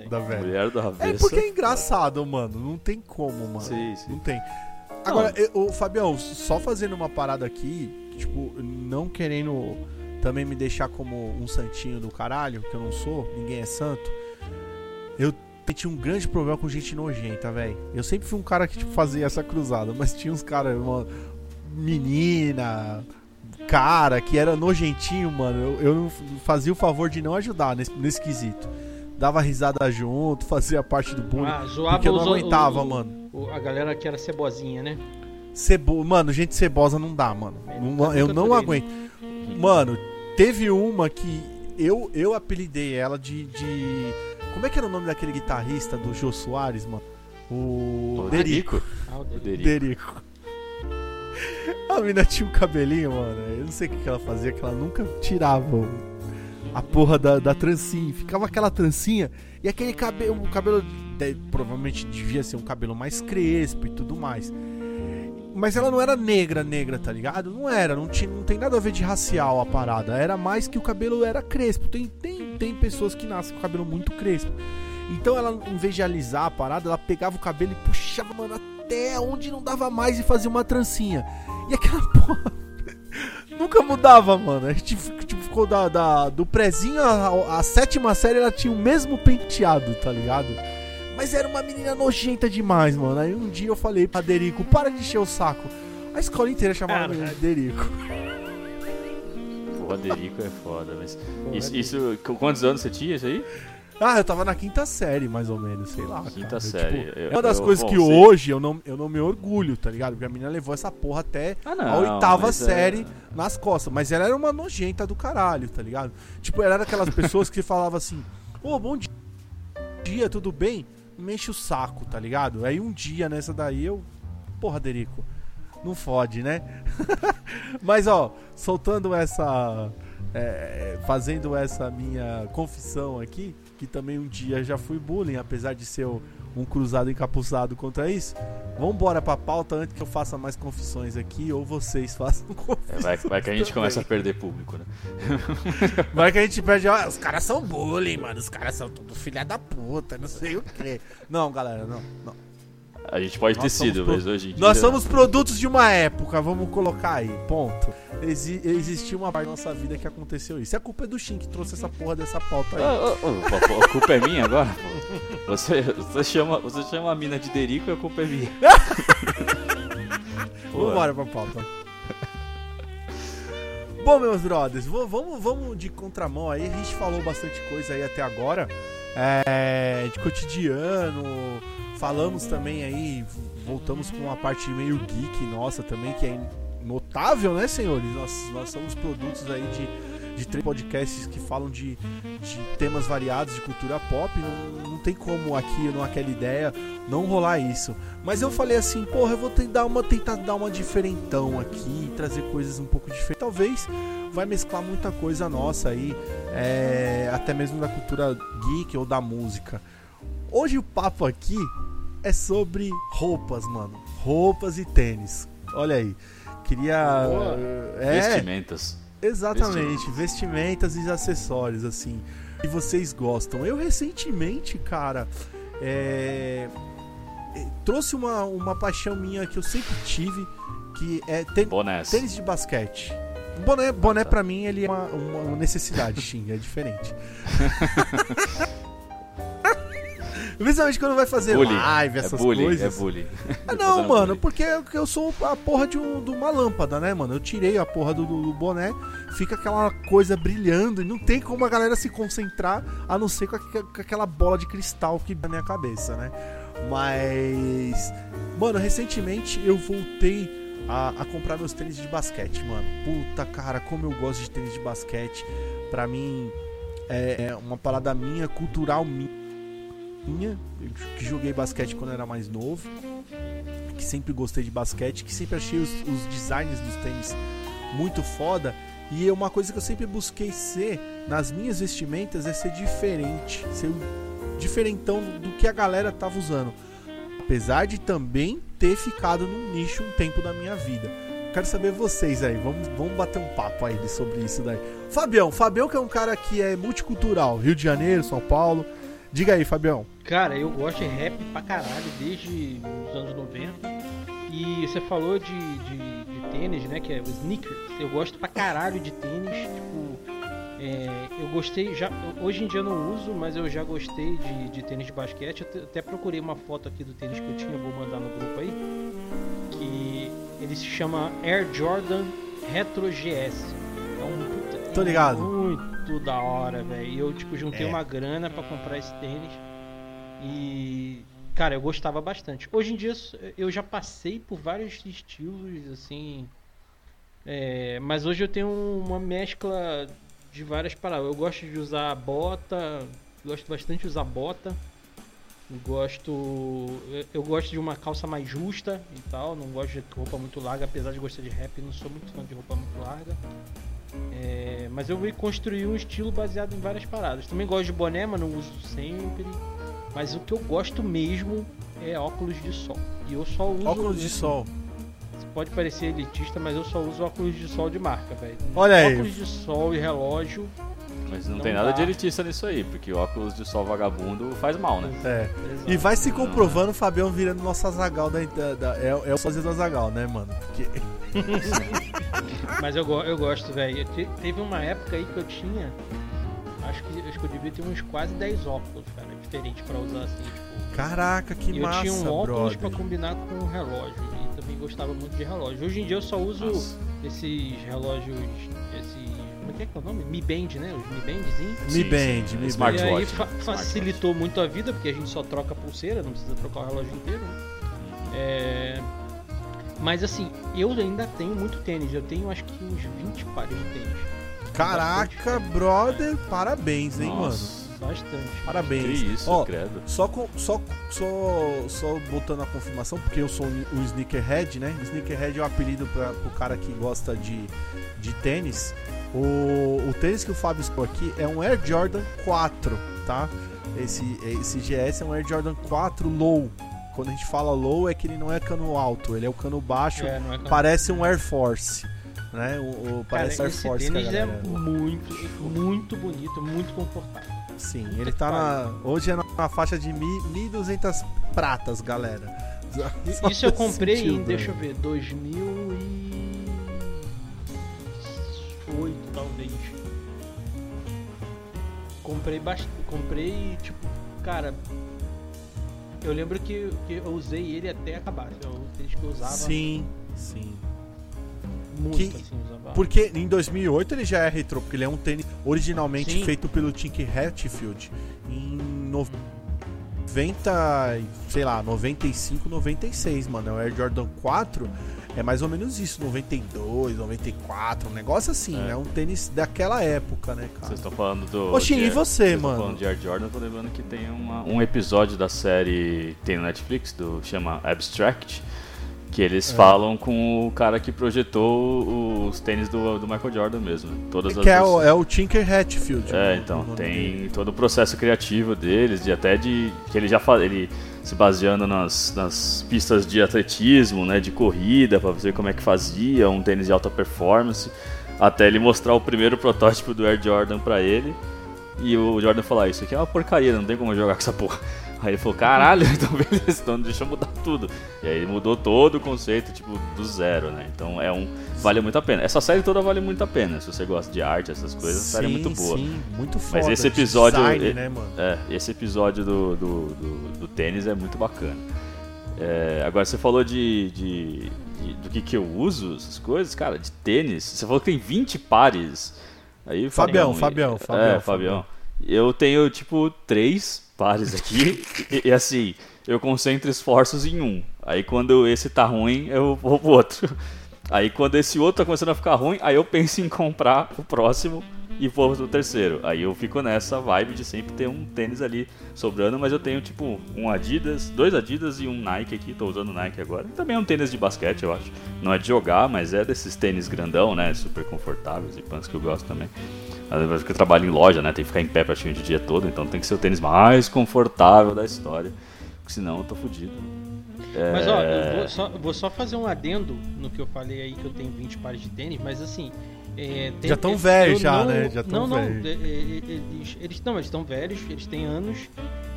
Da velha. Mulher do avesso. É porque é engraçado, mano. Não tem como, mano. Sim, sim. Não tem. Agora, o Fabião, só fazendo uma parada aqui, tipo, não querendo também me deixar como um santinho do caralho, que eu não sou, ninguém é santo. Eu tinha um grande problema com gente nojenta, velho. Eu sempre fui um cara que tipo, fazia essa cruzada, mas tinha uns caras, uma menina, cara, que era nojentinho, mano. Eu, eu fazia o favor de não ajudar nesse, nesse quesito dava risada junto, fazia parte do bullying. Ah, zoava porque eu não aguentava, o, mano. O, a galera que era cebozinha, né? Cebo... Mano, gente cebosa não dá, mano. É, não, eu não aguento. Mano, teve uma que eu, eu apelidei ela de, de. Como é que era o nome daquele guitarrista do Jô Soares, mano? O. o Derico. Ah, o Derico. Derico. A mina tinha um cabelinho, mano. Eu não sei o que ela fazia, que ela nunca tirava a porra da, da trancinha. Ficava aquela trancinha e aquele cabelo. O cabelo de, provavelmente devia ser um cabelo mais crespo e tudo mais. Mas ela não era negra, negra, tá ligado? Não era, não, tinha, não tem nada a ver de racial a parada. Era mais que o cabelo era crespo. Tem, tem, tem pessoas que nascem com o cabelo muito crespo. Então ela, em vez de alisar a parada, ela pegava o cabelo e puxava, mano, até onde não dava mais e fazia uma trancinha. E aquela *laughs* porra nunca mudava, mano. A gente tipo, ficou da, da do prezinho a, sétima série, ela tinha o mesmo penteado, tá ligado? Mas era uma menina nojenta demais, mano. Aí um dia eu falei pra Derico, para de encher o saco. A escola inteira chamava de Derico. Porra, Derico é foda, mas. Isso, isso, quantos anos você tinha isso aí? Ah, eu tava na quinta série, mais ou menos, sei lá. Quinta cara. série. tipo, eu, uma das eu, coisas bom, que sei. hoje eu não, eu não me orgulho, tá ligado? Porque a menina levou essa porra até ah, não, a oitava série é... nas costas. Mas ela era uma nojenta do caralho, tá ligado? Tipo, ela era aquelas pessoas que *laughs* falavam assim: Ô, oh, bom dia, tudo bem? Me enche o saco, tá ligado? Aí um dia nessa daí eu. Porra, Derico. Não fode, né? *laughs* Mas ó, soltando essa. É, fazendo essa minha confissão aqui, que também um dia já fui bullying, apesar de ser um cruzado encapuçado contra isso. Vambora pra pauta antes que eu faça mais confissões aqui, ou vocês *laughs* façam confissões. É, vai, vai, que a gente também. começa a perder público, né? *laughs* Vai que a gente perde. Ah, os caras são bullying, mano. Os caras são tudo filha da puta, não sei o quê. Não, galera, não, não. A gente pode nós ter sido, pro... mas hoje em dia. Nós somos produtos de uma época, vamos colocar aí, ponto. Exi existiu uma parte da nossa vida que aconteceu isso. A culpa é do Shin que trouxe essa porra dessa pauta aí. Oh, oh, a culpa é minha agora? Você, você, chama, você chama a mina de Derico e a culpa é minha. *laughs* Vambora pra pauta. Bom, meus brothers, vamos, vamos de contramão aí. A gente falou bastante coisa aí até agora. É, de cotidiano falamos também aí, voltamos com uma parte meio geek nossa também, que é notável, né, senhores? Nós, nós somos produtos aí de, de três podcasts que falam de, de temas variados de cultura pop. Não, não tem como aqui, naquela ideia, não rolar isso. Mas eu falei assim, porra, eu vou tentar, uma, tentar dar uma diferentão aqui, trazer coisas um pouco diferentes. Talvez vai mesclar muita coisa nossa aí, é, até mesmo da cultura geek ou da música. Hoje o papo aqui é sobre roupas, mano. Roupas e tênis. Olha aí. Queria. Boa. É, Vestimentas. Exatamente, vestimentas. e acessórios, assim. E vocês gostam. Eu recentemente, cara, é... trouxe uma, uma paixão minha que eu sempre tive, que é tênis, tênis de basquete. Boné, boné ah, tá. pra mim, ele é uma, uma necessidade, *laughs* sim, é diferente. *laughs* Principalmente quando vai fazer bullying. live, essas é bullying, coisas. É bullying. Ah, não, mano, bullying. porque eu sou a porra de, um, de, uma lâmpada, né, mano? Eu tirei a porra do, do, boné, fica aquela coisa brilhando e não tem como a galera se concentrar a não ser com, a, com aquela bola de cristal que na minha cabeça, né? Mas, mano, recentemente eu voltei a, a, comprar meus tênis de basquete, mano. Puta, cara, como eu gosto de tênis de basquete. Pra mim, é, é uma parada minha, cultural minha que joguei basquete quando era mais novo, que sempre gostei de basquete, que sempre achei os, os designs dos tênis muito foda. E uma coisa que eu sempre busquei ser nas minhas vestimentas é ser diferente, ser diferentão do que a galera tava usando. Apesar de também ter ficado no nicho um tempo da minha vida. Quero saber vocês aí, vamos, vamos bater um papo aí sobre isso daí. Fabião, Fabião que é um cara que é multicultural, Rio de Janeiro, São Paulo. Diga aí, Fabião. Cara, eu gosto de rap pra caralho desde os anos 90. E você falou de, de, de tênis, né? Que é o sneakers. Eu gosto pra caralho de tênis. Tipo, é, eu gostei já. Hoje em dia eu não uso, mas eu já gostei de, de tênis de basquete. Eu até procurei uma foto aqui do tênis que eu tinha, vou mandar no grupo aí. Que ele se chama Air Jordan Retro GS. É um Tô ligado. Muito da hora, velho. E eu, tipo, juntei é. uma grana para comprar esse tênis. E cara, eu gostava bastante. Hoje em dia eu já passei por vários estilos assim, é, mas hoje eu tenho uma mescla de várias palavras. Eu gosto de usar bota, gosto bastante de usar bota. Gosto, eu gosto de uma calça mais justa e tal. Não gosto de roupa muito larga, apesar de gostar de rap, não sou muito fã de roupa muito larga. É, mas eu vou construir um estilo baseado em várias paradas. Também gosto de boné, mas não uso sempre. Mas o que eu gosto mesmo é óculos de sol. E eu só uso. Óculos de sol. Pode parecer elitista, mas eu só uso óculos de sol de marca, velho. Olha aí. Óculos de sol e relógio. Mas não, não tem nada dá. de elitista nisso aí, porque óculos de sol vagabundo faz mal, né? É. Exato. E vai se comprovando o Fabião virando nosso Azagal da, da, da, É, é o fazer do Azagal, né, mano? Porque. *laughs* mas eu, eu gosto, velho. Teve uma época aí que eu tinha acho que, acho que eu devia ter uns quase 10 óculos, cara, diferentes pra usar assim, tipo. Caraca, que eu massa, Eu tinha um óculos brother. pra combinar com um relógio. E também gostava muito de relógio. Hoje em dia eu só uso Nossa. esses relógios. Esses. Como é que é, que é o nome? Mi Band, né? Os Mi Bandzinhos. Mi Band, Mi Band. E aí fa facilitou muito a vida, porque a gente só troca pulseira, não precisa trocar o relógio inteiro, né? É... Mas assim, eu ainda tenho muito tênis. Eu tenho acho que uns 20 pares de tênis. Caraca, brother, parabéns, hein, Nossa, mano. Bastante. Parabéns. Que isso, Ó, credo. Só, com, só, só, só botando a confirmação, porque eu sou o Sneakerhead, né? O Sneakerhead é o apelido para pro cara que gosta de, de tênis. O, o tênis que o Fábio escolheu aqui é um Air Jordan 4, tá? Esse, esse GS é um Air Jordan 4 Low. Quando a gente fala low é que ele não é cano alto, ele é o cano baixo, é, é cano parece um Air Force né? O, o parece Cara, Air Force tênis é muito, muito bonito, muito confortável. Sim, ele tá na. Hoje é na faixa de 1.200 pratas, galera. *laughs* Só Isso eu comprei sentido, em, deixa eu ver, 2008 talvez. Comprei bastante. Comprei, tipo, cara. Eu lembro que, que eu usei ele até acabar. É o tênis que eu usava. Sim, sim. Muito, que, assim, porque em 2008 ele já é retrô, porque ele é um tênis originalmente Sim. feito pelo Tink Hatfield em 90, sei lá, 95, 96, mano. O Air Jordan 4 é mais ou menos isso, 92, 94, um negócio assim, é. né? Um tênis daquela época, né, cara? Vocês estão falando do. Oxi, e você, mano? falando de Air Jordan, eu tô lembrando que tem uma, um episódio da série tem no Netflix, do chama Abstract, que eles é. falam com o cara que projetou os tênis do, do Michael Jordan mesmo. Todas que é o, é o Tinker Hatfield. É, né? então, tem dele. todo o processo criativo deles, de até de. que ele já fala. Ele, se baseando nas, nas pistas de atletismo, né, de corrida, para ver como é que fazia, um tênis de alta performance, até ele mostrar o primeiro protótipo do Air Jordan para ele. E o Jordan falar: Isso aqui é uma porcaria, não tem como jogar com essa porra. Aí ele falou, caralho, *laughs* então beleza, então deixa eu mudar tudo. E aí ele mudou todo o conceito, tipo, do zero, né? Então é um. Vale muito a pena. Essa série toda vale muito a pena. Se você gosta de arte, essas coisas, sim, a série é muito boa. Sim, muito foda. Mas esse episódio. Design, né, mano? É, esse episódio do, do, do, do tênis é muito bacana. É, agora você falou de, de, de, do que, que eu uso, essas coisas, cara, de tênis. Você falou que tem 20 pares. Aí, Fabião, Fabião, Fabião, é, Fabião. Eu tenho, tipo, três pares aqui. e, e, assim, eu concentro esforços em um. Aí quando esse tá ruim, eu vou pro outro. Aí quando esse outro tá começando a ficar ruim, aí eu penso em comprar o próximo e vou pro terceiro. Aí eu fico nessa vibe de sempre ter um tênis ali sobrando, mas eu tenho tipo um Adidas, dois Adidas e um Nike aqui, tô usando Nike agora. Também é um tênis de basquete, eu acho. Não é de jogar, mas é desses tênis grandão, né? Super confortáveis e pants que eu gosto também. Vezes eu trabalho em loja, né? Tem que ficar em pé praticamente o dia todo, então tem que ser o tênis mais confortável da história. Porque senão eu tô fudido. É... Mas ó, eu vou só, vou só, fazer um adendo no que eu falei aí que eu tenho 20 pares de tênis, mas assim. É, tem, já estão velhos, já, não, né? Já não, não, eles, eles, não, eles estão velhos, eles têm anos,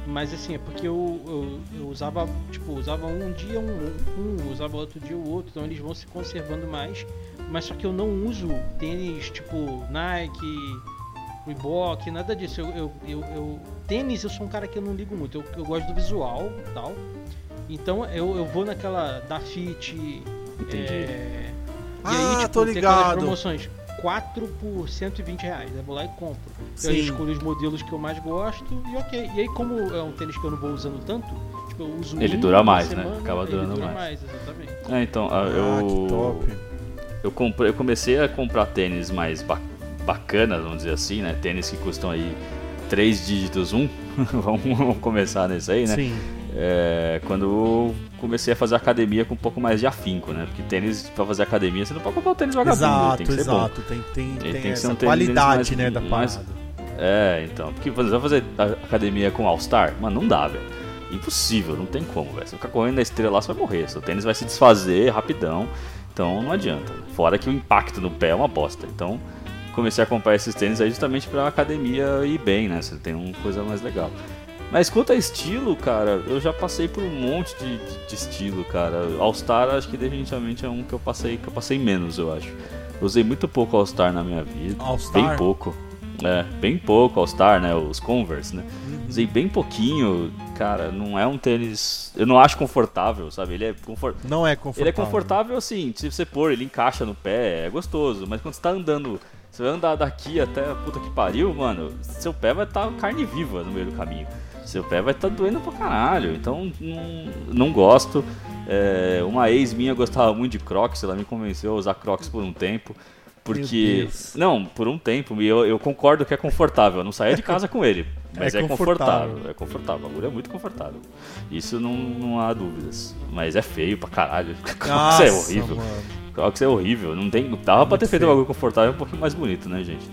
mas assim, é porque eu, eu, eu, usava, tipo, usava um dia um, um, usava outro dia o outro, então eles vão se conservando mais mas só que eu não uso tênis tipo Nike, Reebok, nada disso. Eu, eu, eu, eu, tênis eu sou um cara que eu não ligo muito, eu, eu gosto do visual tal. Então eu, eu vou naquela da Fit. Entendi. É, ah, e aí, tipo, tô ligado. promoções. 4 por 120 reais. Eu vou lá e compro. Sim. Eu escolho os modelos que eu mais gosto e ok. E aí, como é um tênis que eu não vou usando tanto, tipo, eu uso Ele dura mais, né? semana, né? Acaba durando dura mais. mais. exatamente. É, então, ah, eu. que top eu, comprei, eu comecei a comprar tênis mais ba bacanas, vamos dizer assim, né? Tênis que custam aí três dígitos um. *laughs* vamos começar nisso aí, né? Sim. É, quando comecei a fazer academia com um pouco mais de afinco, né? Porque tênis pra fazer academia você não pode comprar um tênis vagabundo, exato, tem que ser exato. bom. Tem, tem, tem, tem que ser um tênis qualidade, mais, né, da mais, É, então, porque você vai fazer academia com All Star, mano, não dá, velho. Impossível, não tem como, velho. Você ficar correndo na estrela lá, você vai morrer. Seu tênis vai se desfazer rapidão. Então não adianta. Fora que o impacto no pé é uma bosta. Então comecei a comprar esses tênis aí justamente pra academia ir bem, né? Você tem uma coisa mais legal. Mas quanto a estilo, cara, eu já passei por um monte de, de, de estilo, cara. All Star acho que definitivamente é um que eu passei, que eu passei menos, eu acho. Usei muito pouco All Star na minha vida. All Star? Bem pouco. É, bem pouco All Star, né? Os Converse, né? Uhum. Usei bem pouquinho cara, não é um tênis. Eu não acho confortável, sabe? Ele é confortável. Não é confortável. Ele é confortável assim, se você pôr, ele encaixa no pé, é gostoso. Mas quando você tá andando, você vai andar daqui até a puta que pariu, mano, seu pé vai estar tá carne viva no meio do caminho. Seu pé vai estar tá doendo pra caralho. Então, não, não gosto. É, uma ex minha gostava muito de Crocs, ela me convenceu a usar Crocs por um tempo. Porque. Não, por um tempo, e eu, eu concordo que é confortável. Eu não saía de casa com ele. *laughs* Mas é, é confortável. confortável. É confortável. O bagulho é muito confortável. Isso não, não há dúvidas. Mas é feio pra caralho. *laughs* Crocs é horrível. Mano. Crocs é horrível. Não tem, dava é pra ter feito um bagulho confortável um pouquinho mais bonito, né, gente?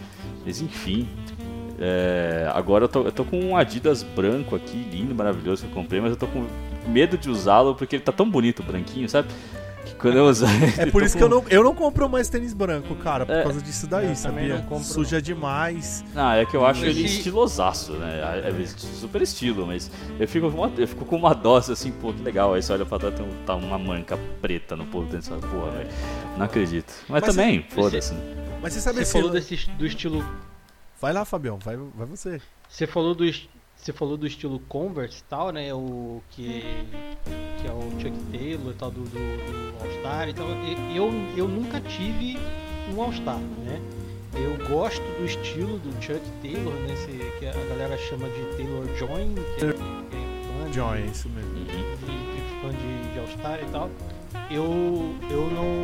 Mas enfim. É, agora eu tô, eu tô com um Adidas branco aqui, lindo, maravilhoso que eu comprei, mas eu tô com medo de usá-lo porque ele tá tão bonito, branquinho, sabe? Quando eu usar. É por isso com... que eu não, eu não compro mais tênis branco, cara, por é, causa disso daí, eu sabia? Compro... Suja demais. Ah, é que eu acho ele estilosaço, né? É, é super estilo, mas eu fico, com uma, eu fico com uma dose assim, pô, que legal. Aí você olha pra trás, tem tá uma manca preta no povo dentro dessa porra, velho. Não acredito. Mas, mas também, foda-se. Mas você sabe Você falou desse, do estilo. Vai lá, Fabião, vai, vai você. Você falou do, você falou do estilo Converse e tal, né? O que, que é o Chuck Taylor e tal, do, do, do All-Star e tal. Eu, eu nunca tive um All-Star, né? Eu gosto do estilo do Chuck Taylor, né? Esse, que a galera chama de Taylor Join, que é, que é fã Joy, é isso mesmo. De, de fã de, de All-Star e tal. Eu, eu não,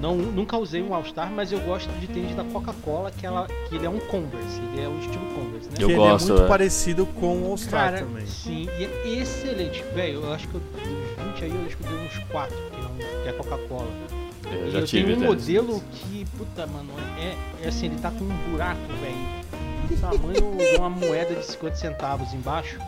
não nunca usei um All-Star, mas eu gosto de tênis da Coca-Cola, que, ela, que ele é um Converse, ele é um estilo Converse, né? Eu que gosto, ele é muito é. parecido com o All-Star Cara, também. sim, e é excelente. Velho, eu acho que eu, dos 20 aí, eu acho que eu dei uns 4, que, não, que é Coca-Cola. Eu E já eu tive tenho um tênis modelo que, puta, mano, é, é assim, ele tá com um buraco, velho, do *laughs* tamanho de uma moeda de 50 centavos embaixo.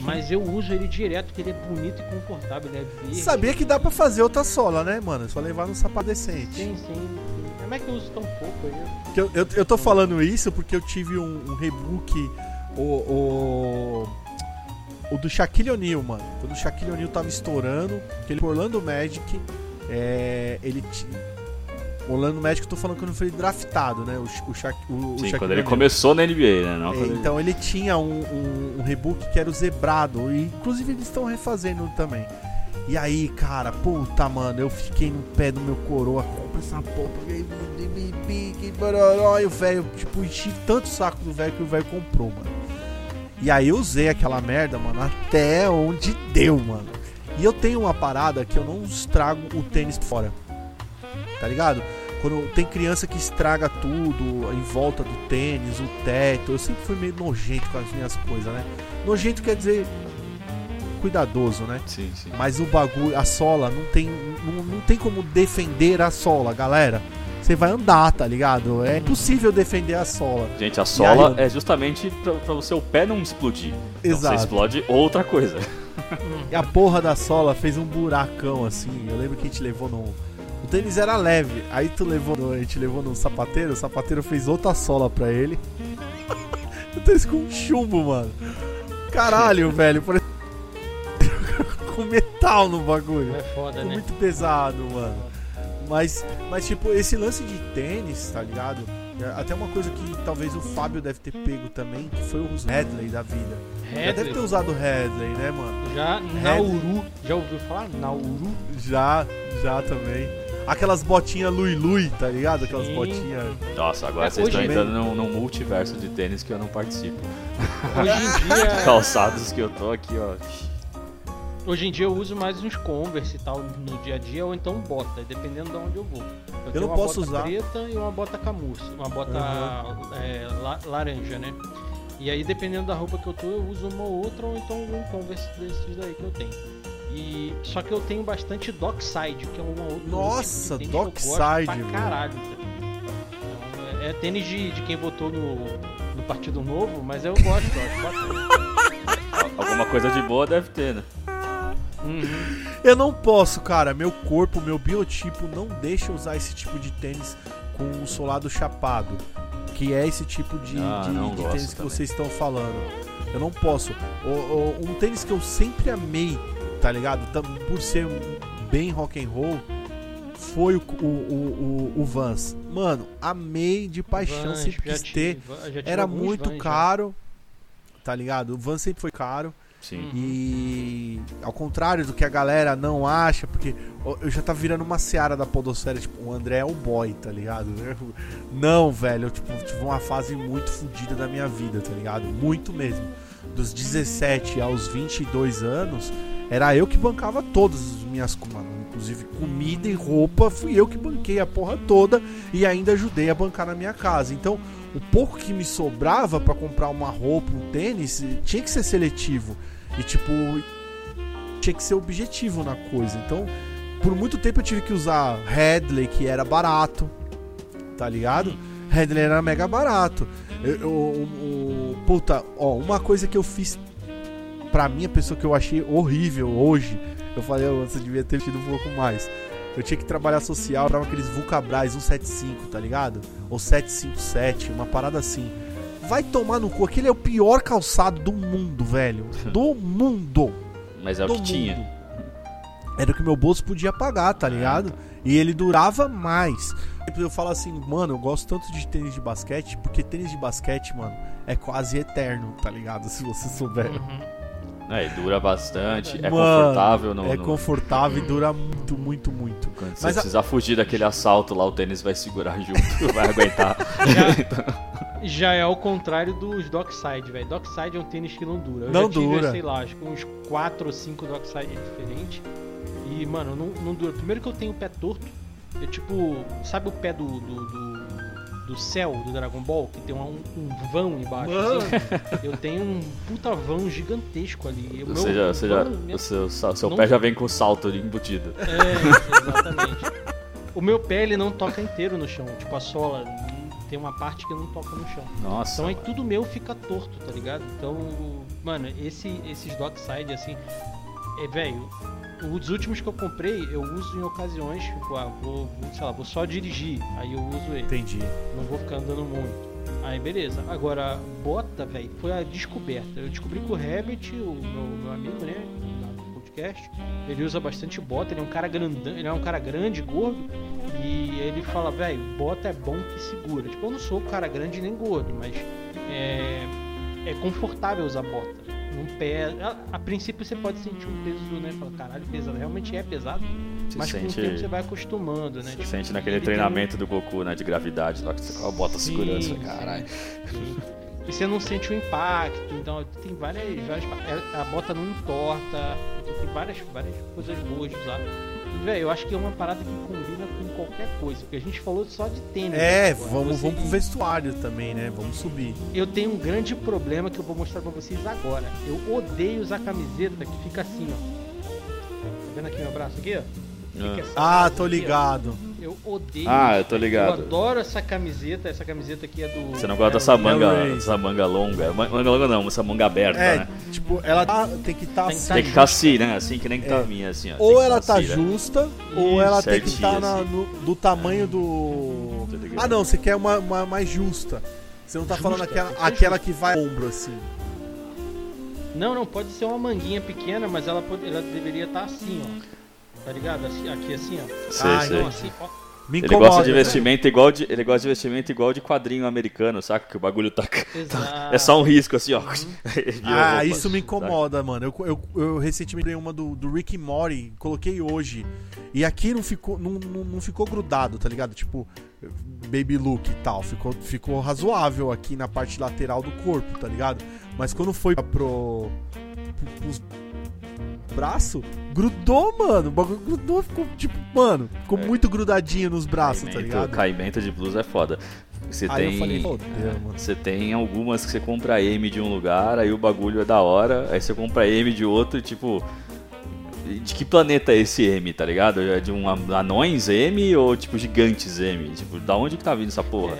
Mas eu uso ele direto, porque ele é bonito e confortável, ele é verde. Sabia que dá pra fazer outra sola, né, mano? É só levar num sapato decente. Sim, sim. Como é que eu uso tão pouco aí? Eu, eu, eu tô falando isso porque eu tive um, um rebook, o, o, o do Shaquille O'Neal, mano. Quando o Shaquille O'Neal tava estourando, que ele Orlando Magic, é, ele. Orlando Magic, eu tô falando quando foi draftado, né? O, Sha- o, Shaq, o, o Sim, Shaquille quando ele começou na NBA, né? É, ele- então ele tinha um, um, um rebook que era o zebrado. E inclusive eles estão refazendo também. E aí, cara, puta, mano, eu fiquei no pé do meu coroa, compra essa porra, e o velho, tipo, enchi tanto o saco do velho que o velho comprou, mano. E aí eu usei aquela merda, mano, até onde deu, mano. E eu tenho uma parada que eu não estrago o tênis fora. Tá ligado? Quando tem criança que estraga tudo em volta do tênis, o teto, eu sempre fui meio nojento com as minhas coisas, né? Nojento quer dizer cuidadoso, né? Sim, sim. Mas o bagulho, a sola, não tem, não, não tem como defender a sola, galera. Você vai andar, tá ligado? É impossível defender a sola. Gente, a sola aí, é justamente pra, pra o seu pé não explodir. Então, Exato. você explode outra coisa. *laughs* E a porra da sola fez um buracão assim. Eu lembro que a gente levou no. O tênis era leve. Aí tu levou no. A gente levou no sapateiro, o sapateiro fez outra sola pra ele. o *laughs* tênis com um chumbo, mano. Caralho, *laughs* velho. *laughs* Com metal no bagulho. É foda, Ficou né? muito pesado, mano. Mas, mas, tipo, esse lance de tênis, tá ligado? É Até uma coisa que talvez o Fábio deve ter pego também, que foi os Headley da vida. Já deve ter Headley, usado Headley, né, mano? já Nauru. Já ouviu falar? Nauru? Já, já também. Aquelas botinhas Lui Lui, tá ligado? Aquelas Sim. botinhas. Nossa, agora É, vocês estão entrando num, num multiverso de tênis que eu não participo. Hoje em dia. *laughs* Calçados que eu tô aqui, ó. Hoje em dia eu uso mais uns Converse e tal no dia a dia, ou então bota, dependendo de onde eu vou. Eu, tenho não uma posso bota usar. preta e uma bota camurça, uma bota é, la- laranja, né? E aí, dependendo da roupa que eu tô, eu uso uma ou outra, ou então um Converse desses daí que eu tenho. E, só que eu tenho bastante Dockside, que é uma outra Nossa, tipo que Dockside, pra velho. caralho. Então, é, é tênis de, de quem votou no, no Partido Novo, mas eu gosto, eu. *laughs* Alguma coisa de boa deve ter, né? Uhum. Eu não posso, cara. Meu corpo, meu biotipo não deixa eu usar esse tipo de tênis com o solado chapado. Que é esse tipo de, Ah, de- não de tênis que também. vocês estão falando. Eu não posso. O- o- um tênis que eu sempre amei, tá ligado? Por ser bem rock and roll, foi o, o, o, o- Vans. Mano, amei de paixão, Vans, sempre já quis ter. já Era muito Vans já. caro, tá ligado? O Vans sempre foi caro. Sim. E ao contrário do que a galera não acha, porque eu já tá virando uma seara da podosfera, tipo, o André é o boy, tá ligado? *laughs* Não, velho, eu tipo, tive uma fase muito fodida da minha vida, tá ligado? Muito mesmo. Dos 17 aos 22 anos, era eu que bancava todas as minhas inclusive comida e roupa, fui eu que banquei a porra toda e ainda ajudei a bancar na minha casa. Então, o pouco que me sobrava pra comprar uma roupa, um tênis, tinha que ser seletivo. E tipo, tinha que ser objetivo na coisa. Então, por muito tempo eu tive que usar Headley, que era barato, tá ligado? Headley era mega barato. Eu, eu- o- puta, ó, uma coisa que eu fiz pra mim, a pessoa que eu achei horrível hoje, eu falei, "Ô, você devia ter tido um pouco mais. Eu tinha que trabalhar social, eu aqueles Vulcabras 175, tá ligado? Ou 757, uma parada assim. Vai tomar no cu, aquele é o pior calçado do mundo, velho. *laughs* Do mundo. Mas é o do que tinha. mundo. Era o que meu bolso podia pagar, tá ligado? E ele durava mais. Eu falo assim, mano, eu gosto tanto de tênis de basquete, porque tênis de basquete, mano, é quase eterno, tá ligado? *laughs* Se você souber. Uhum. É, e dura bastante, é Mano, confortável no, é no- confortável e dura muito, muito, muito. Quando você Mas a- precisar fugir daquele assalto lá, o tênis vai segurar junto, *laughs* vai aguentar. Já- *laughs* Já é ao contrário dos Dockside, velho. Dockside é um tênis que não dura. Eu não já tive, dura. sei lá, acho que uns 4 ou 5 Dockside diferentes. E, mano, não, não dura. Primeiro que eu tenho o pé torto. Eu, tipo, sabe o pé do, do, do, do céu do Dragon Ball? Que tem um, um vão embaixo. Assim? Eu tenho um puta vão gigantesco ali. O Ou meu seja, vão- seu, seu não- pé já vem com o salto embutido. É, exatamente. O meu pé ele não toca inteiro no chão. Tipo, a sola tem uma parte que não toca no chão. Nossa. Então aí tudo meu fica torto, tá ligado? Então, mano, esse, esses dockside, assim, é, velho, os últimos que eu comprei, eu uso em ocasiões, tipo, ah, vou, vou, sei lá, vou só dirigir, aí eu uso ele. Entendi. Não vou ficar andando muito. Aí beleza. Agora, bota, velho, foi a descoberta. Eu descobri que o Herbert, o meu, meu amigo, né? podcast, ele usa bastante bota, ele é um cara grandão, ele é um cara grande, gordo, e ele fala, velho, bota é bom que segura. Tipo, eu não sou cara grande nem gordo, mas é, é confortável usar bota. Não pesa. A, a princípio você pode sentir um peso, né? Fala, caralho, pesado. Realmente é pesado. Se mas com o sente- tempo você vai acostumando, né? Você Tipo, sente naquele um- treinamento do Goku, né? De gravidade, lá que você bota Sim, sim, caralho. sim. E você não sente o impacto, então tem várias. várias a bota não entorta, então tem várias, várias coisas boas de usar. Velho, eu acho que é uma parada que combina com qualquer coisa, porque a gente falou só de tênis. É, né, agora. vamos, Você- vamos pro vestuário também, né? Vamos subir. Eu tenho um grande problema que eu vou mostrar pra vocês agora. Eu odeio usar camiseta que fica assim, ó. Tá vendo aqui meu braço aqui, ó? Fica essa Ah, base tô aqui, ó. Eu odeio. Ah, eu tô Eu ligado. adoro essa camiseta. Essa camiseta aqui é do. Você não gosta dessa Hellraiser. manga, dessa manga longa. Ma- Manga longa não, essa manga aberta, É, né? tipo, ela tá- tem que estar Tem que assim. tá Tem que ficar assim, né? Assim que nem tá É. a minha, assim, ó. Ou que ela tá assim, né? justa, ou Isso, ela tem que certinho, estar assim. do tamanho do. Ah, não, você quer uma, uma mais justa. Você não tá Justa, falando aquela, que aquela que vai ao ombro assim. Não, não, pode ser uma manguinha pequena, mas ela, pode, ela deveria estar assim, ó. Tá ligado? Assim, aqui assim, ó. Sei, Ah, sei. Não, assim, ó. Me Ele incomoda. gosta de vestimento igual de, ele gosta de vestimento igual de quadrinho americano, saca? Que o bagulho tá Exato. *laughs* é só um risco assim, ó. Uhum. *laughs* Ah, roupa, isso me saca? incomoda, mano. Eu, eu, eu recentemente ganhei uma do, do Rick and Morty, coloquei hoje. E aqui não ficou, não, não, não ficou grudado, tá ligado? Tipo, baby look e tal. Ficou, ficou razoável aqui na parte lateral do corpo, tá ligado? Mas quando foi pro. pros braço, grudou, mano. O bagulho grudou, ficou tipo, mano, ficou É. muito grudadinho nos braços, tá Caimento- ligado? Caimento de blusa é foda. Você Aí tem. eu falei. Você tem algumas que você compra M de um lugar, aí o bagulho é da hora, aí você compra M de outro e tipo. De que planeta é esse M, tá ligado? É de um an- anões M ou tipo gigantes M? Tipo, da onde que tá vindo essa porra?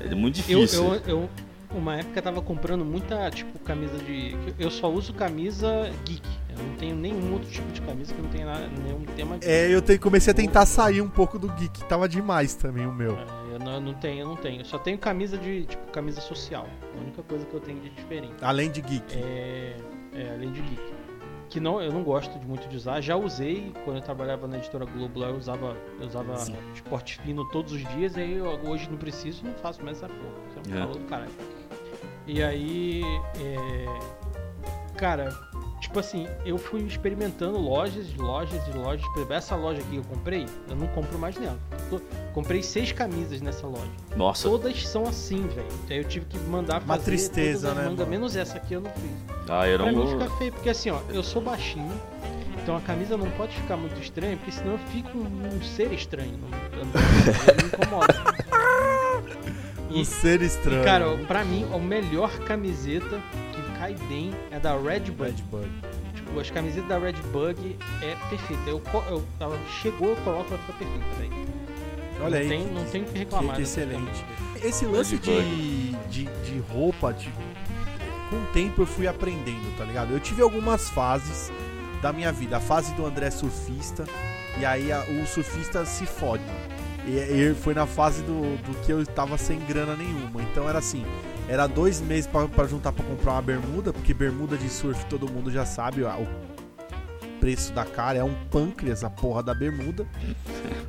É, muito Eu, difícil. eu, eu, uma época eu tava comprando muita, tipo, camisa de. Eu só uso camisa geek. Eu não tenho nenhum outro tipo de camisa que não tenha nada, nenhum tema geek. É, eu te- comecei a tentar sair um pouco do geek. Tava demais também o meu. É, Eu não, eu não tenho, eu não tenho. Eu só tenho camisa de, tipo, camisa social. A única coisa que eu tenho de diferente. Além de geek. É, é, além de geek. Que não, eu não gosto de muito de usar. Já usei quando eu trabalhava na editora Globo lá, eu usava, eu usava Sim. esporte fino todos os dias, aí eu, hoje não preciso, não faço mais essa porra. Isso é um É. calor do caralho. E aí, é, cara, tipo assim, eu fui experimentando lojas, lojas e lojas. Essa loja aqui que eu comprei, eu não compro mais nela. Tô- comprei seis camisas nessa loja. Nossa, Todas são assim, velho. Aí eu tive que mandar fazer Uma tristeza, todas as né, mangas, mano? menos essa aqui eu não fiz. ah, eu Pra não mim vou. fica feio, porque assim, ó, eu sou baixinho, então a camisa não pode ficar muito estranha, porque senão eu fico um, um ser estranho. Não, eu, me incomoda. *laughs* Um E, ser estranho. e, cara, pra mim, a melhor camiseta que cai bem é da Redbud. Redbud. Tipo, as camisetas da Redbug é perfeita. Eu, eu, ela chegou, eu coloco, ela fica perfeita, velho. Olha não aí. Tem, não tem o que reclamar. que dessa excelente. Esse lance de, de, de roupa, de- com o tempo eu fui aprendendo, tá ligado? Eu tive algumas fases da minha vida. A fase do André surfista, e aí a- o surfista se fode. E, e foi na fase do, do que eu tava sem grana nenhuma. Então era assim, era dois meses pra juntar pra comprar uma bermuda, porque bermuda de surf todo mundo já sabe, ó, o preço da cara é um pâncreas, a porra da bermuda,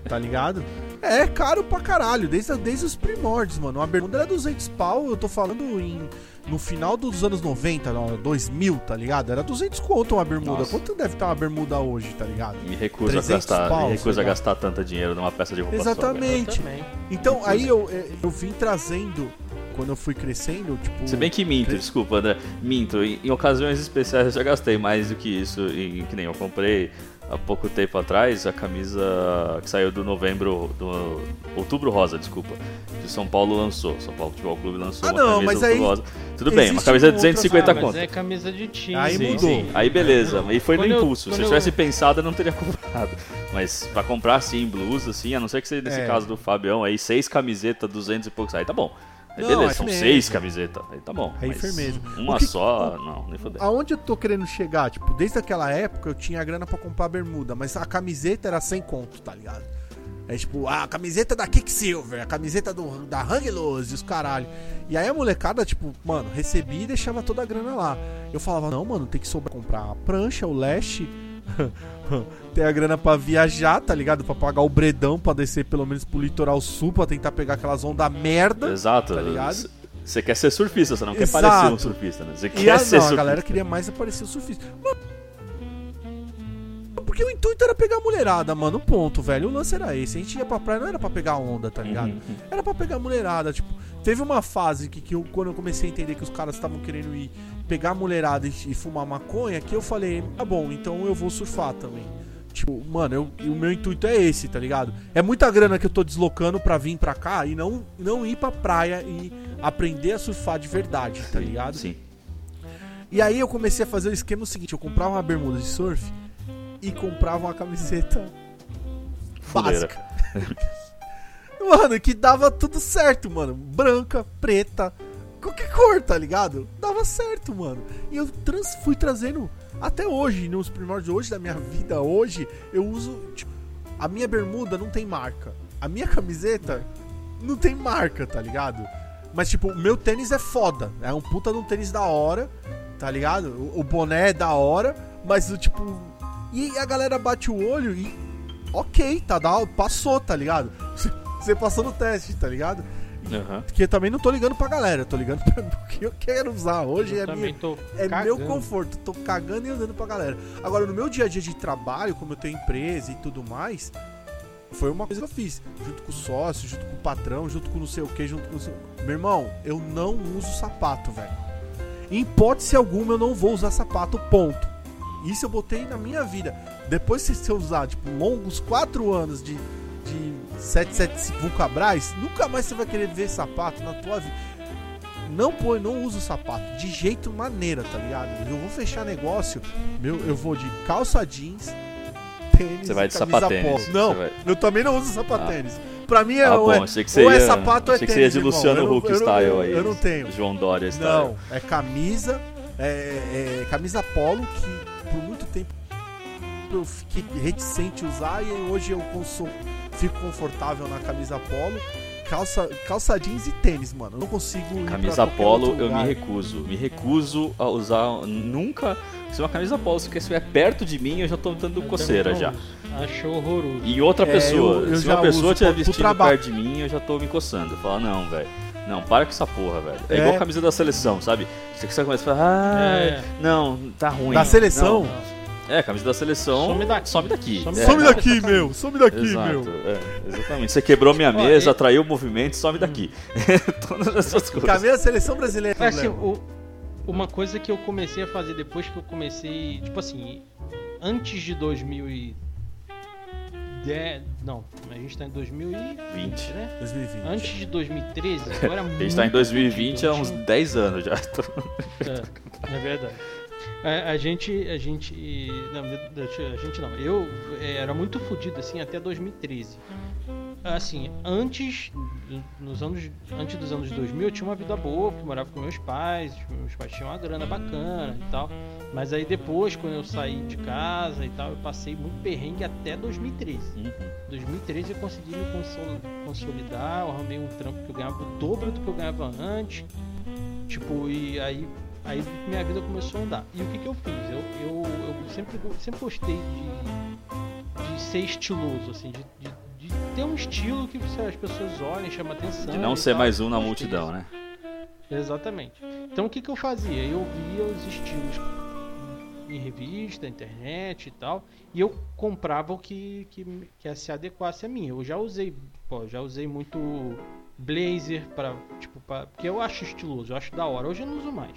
tá ligado? É caro pra caralho, desde, desde os primórdios, mano. Uma bermuda era 200 pau, eu tô falando em, no final dos anos 90, não, 2000, tá ligado? Era 200 conto uma bermuda. Nossa. Quanto deve estar uma bermuda hoje, tá ligado? Me recuso a 300 gastar, pau, me recuso a sei lá. gastar tanto dinheiro numa peça de roupa só. Exatamente. Também. Então aí eu, eu vim trazendo quando eu fui crescendo, tipo. Se bem que minto, cres... desculpa, né? Minto. Em, em, ocasiões especiais eu já gastei mais do que isso. E que nem eu comprei há pouco tempo atrás a camisa que saiu do novembro, do outubro rosa, desculpa, que São Paulo lançou. São Paulo Futebol Clube lançou ah, uma não, camisa mas aí rosa. Tudo bem, uma camisa de 250 ah, conto. é camisa de time. Aí sim, mudou. Sim. Aí beleza, e foi quando no impulso. Eu, Se eu tivesse eu... pensado, eu não teria *laughs* comprado. Mas pra comprar sim, blusa, assim, a não ser que seja nesse é. caso do Fabião aí, seis camisetas, 200 e poucos, aí tá bom. Aí beleza, é são seis camisetas. Aí tá bom. Aí firmeza. Uma que, só, não, nem fodeu. Aonde eu tô querendo chegar? Tipo, desde aquela época eu tinha grana pra comprar bermuda, mas a camiseta era sem conto, tá ligado? É tipo, a camiseta da Kicksilver, a camiseta do, da Hang Loose, os caralho. E aí a molecada, tipo, mano, recebia e deixava toda a grana lá. Eu falava, não, mano, tem que sobrar comprar a prancha, o leste *laughs* *laughs* ter a grana para viajar, tá ligado? Pra pagar o bredão pra descer pelo menos pro litoral sul pra tentar pegar aquelas ondas merda. Exato. Tá ligado? Você quer ser surfista, você não Exato. quer parecer um surfista, né? Você quer a, ser não, surfista. a galera queria mais aparecer surfista. Mas... Porque o intuito era pegar a mulherada, mano. Ponto, velho. O lance era esse. A gente ia pra praia, não era pra pegar onda, tá ligado? Uhum. Era pra pegar a mulherada. Tipo, teve uma fase que, que eu, quando eu comecei a entender que os caras estavam querendo ir pegar a mulherada e, fumar maconha, que eu falei, tá bom, então eu vou surfar também. Tipo, mano, eu, o meu intuito é esse, tá ligado? É muita grana que eu tô deslocando pra vir pra cá e não, não ir pra praia e aprender a surfar de verdade, tá ligado? Sim. E aí eu comecei a fazer o esquema seguinte: eu comprava uma bermuda de surf e comprava uma camiseta Fuleira. básica. *laughs* mano, que dava tudo certo, mano. Branca, preta, qualquer cor, tá ligado? Dava certo, mano. E eu trans, fui trazendo até hoje, nos primórdios de hoje da minha vida, hoje, eu uso. Tipo, a minha bermuda não tem marca. A minha camiseta não tem marca, tá ligado? Mas, tipo, o meu tênis é foda. É um puta de um tênis da hora, tá ligado? O, o boné é da hora, mas, tipo. E a galera bate o olho e. Ok, tá da, passou, tá ligado? *laughs* Você passou no teste, tá ligado? Uhum. Porque também não tô ligando pra galera, tô ligando pra *laughs* o que eu quero usar. Hoje eu é, minha, é meu conforto, tô cagando e andando pra galera. Agora, no meu dia a dia de trabalho, como eu tenho empresa e tudo mais, foi uma coisa que eu fiz. Junto com o sócio, junto com o patrão, junto com não sei o que, junto com o seu... Meu irmão, eu não uso sapato, velho. Em hipótese alguma, eu não vou usar sapato, ponto. Isso eu botei na minha vida. Depois de você usar, tipo, longos quatro anos de de 775 Vulcabras, nunca mais você vai querer ver sapato na tua vida. Não põe, não usa o sapato de jeito maneira, tá ligado? Eu vou fechar negócio, meu, eu vou de calça jeans, tênis, você vai de sapatênis. Não, vai... eu também não uso sapatênis. Ah. Pra mim é, ah, bom, é, achei que você ou é sapato ou é tênis. que você ia de Luciano Huck style eu, aí. Eu não tenho. João Dória style. Não, é camisa, é, é, camisa polo que por muito tempo eu fiquei reticente a usar e hoje eu consumo fico confortável na camisa polo. Calça, calça jeans e tênis, mano. Eu não consigo. camisa polo, eu me recuso. Me recuso a usar nunca. Se uma camisa polo se estiver perto de mim, eu já tô dando coceira já. Achou horroroso. E outra é, pessoa, eu, eu se uma pessoa estiver vestindo perto de mim, eu já tô me coçando. Fala, não, velho. Não, para com essa porra, velho. É, é, igual a camisa da seleção, sabe? Você que você começa a falar, ah, é. não, tá ruim. Da seleção? Não, não. É, camisa da seleção. Some daqui. Some daqui, some é. some daqui meu. Some daqui, Exato, meu. É, exatamente. Você quebrou minha mesa, atraiu o movimento, some daqui. *laughs* Todas essas coisas. Camisa da seleção brasileira. Mas, assim, o, uma coisa que eu comecei a fazer depois que eu comecei. Tipo assim, antes de 2010. Não, a gente tá em 2020, né? 2020. Antes de 2013, *laughs* agora A gente tá em 2020 há uns 10 anos já. *laughs* É, é verdade. A, a, gente, a gente, não, a gente não. Eu é, era muito fodido assim até 2013. Assim, antes, nos anos, antes dos anos 2000, eu tinha uma vida boa, porque morava com meus pais, meus pais tinham uma grana bacana e tal. Mas aí depois, quando eu saí de casa e tal, eu passei muito perrengue até 2013. Uhum. 2013 eu consegui me consolidar, eu arrumei um trampo que eu ganhava o dobro do que eu ganhava antes. Tipo, e aí Aí minha vida começou a andar. E o que, que eu fiz? Eu, eu, eu sempre, sempre gostei de, de ser estiloso, assim, de, de, de ter um estilo que as pessoas olhem, chama atenção. De não ser tal. mais um na multidão, né? Exatamente. Então o que, que eu fazia? Eu via os estilos em revista, internet e tal, e eu comprava o que, que, que se adequasse a mim. Eu já usei, pô, já usei muito blazer para tipo pra, porque eu acho estiloso, eu acho da hora. Hoje eu não uso mais.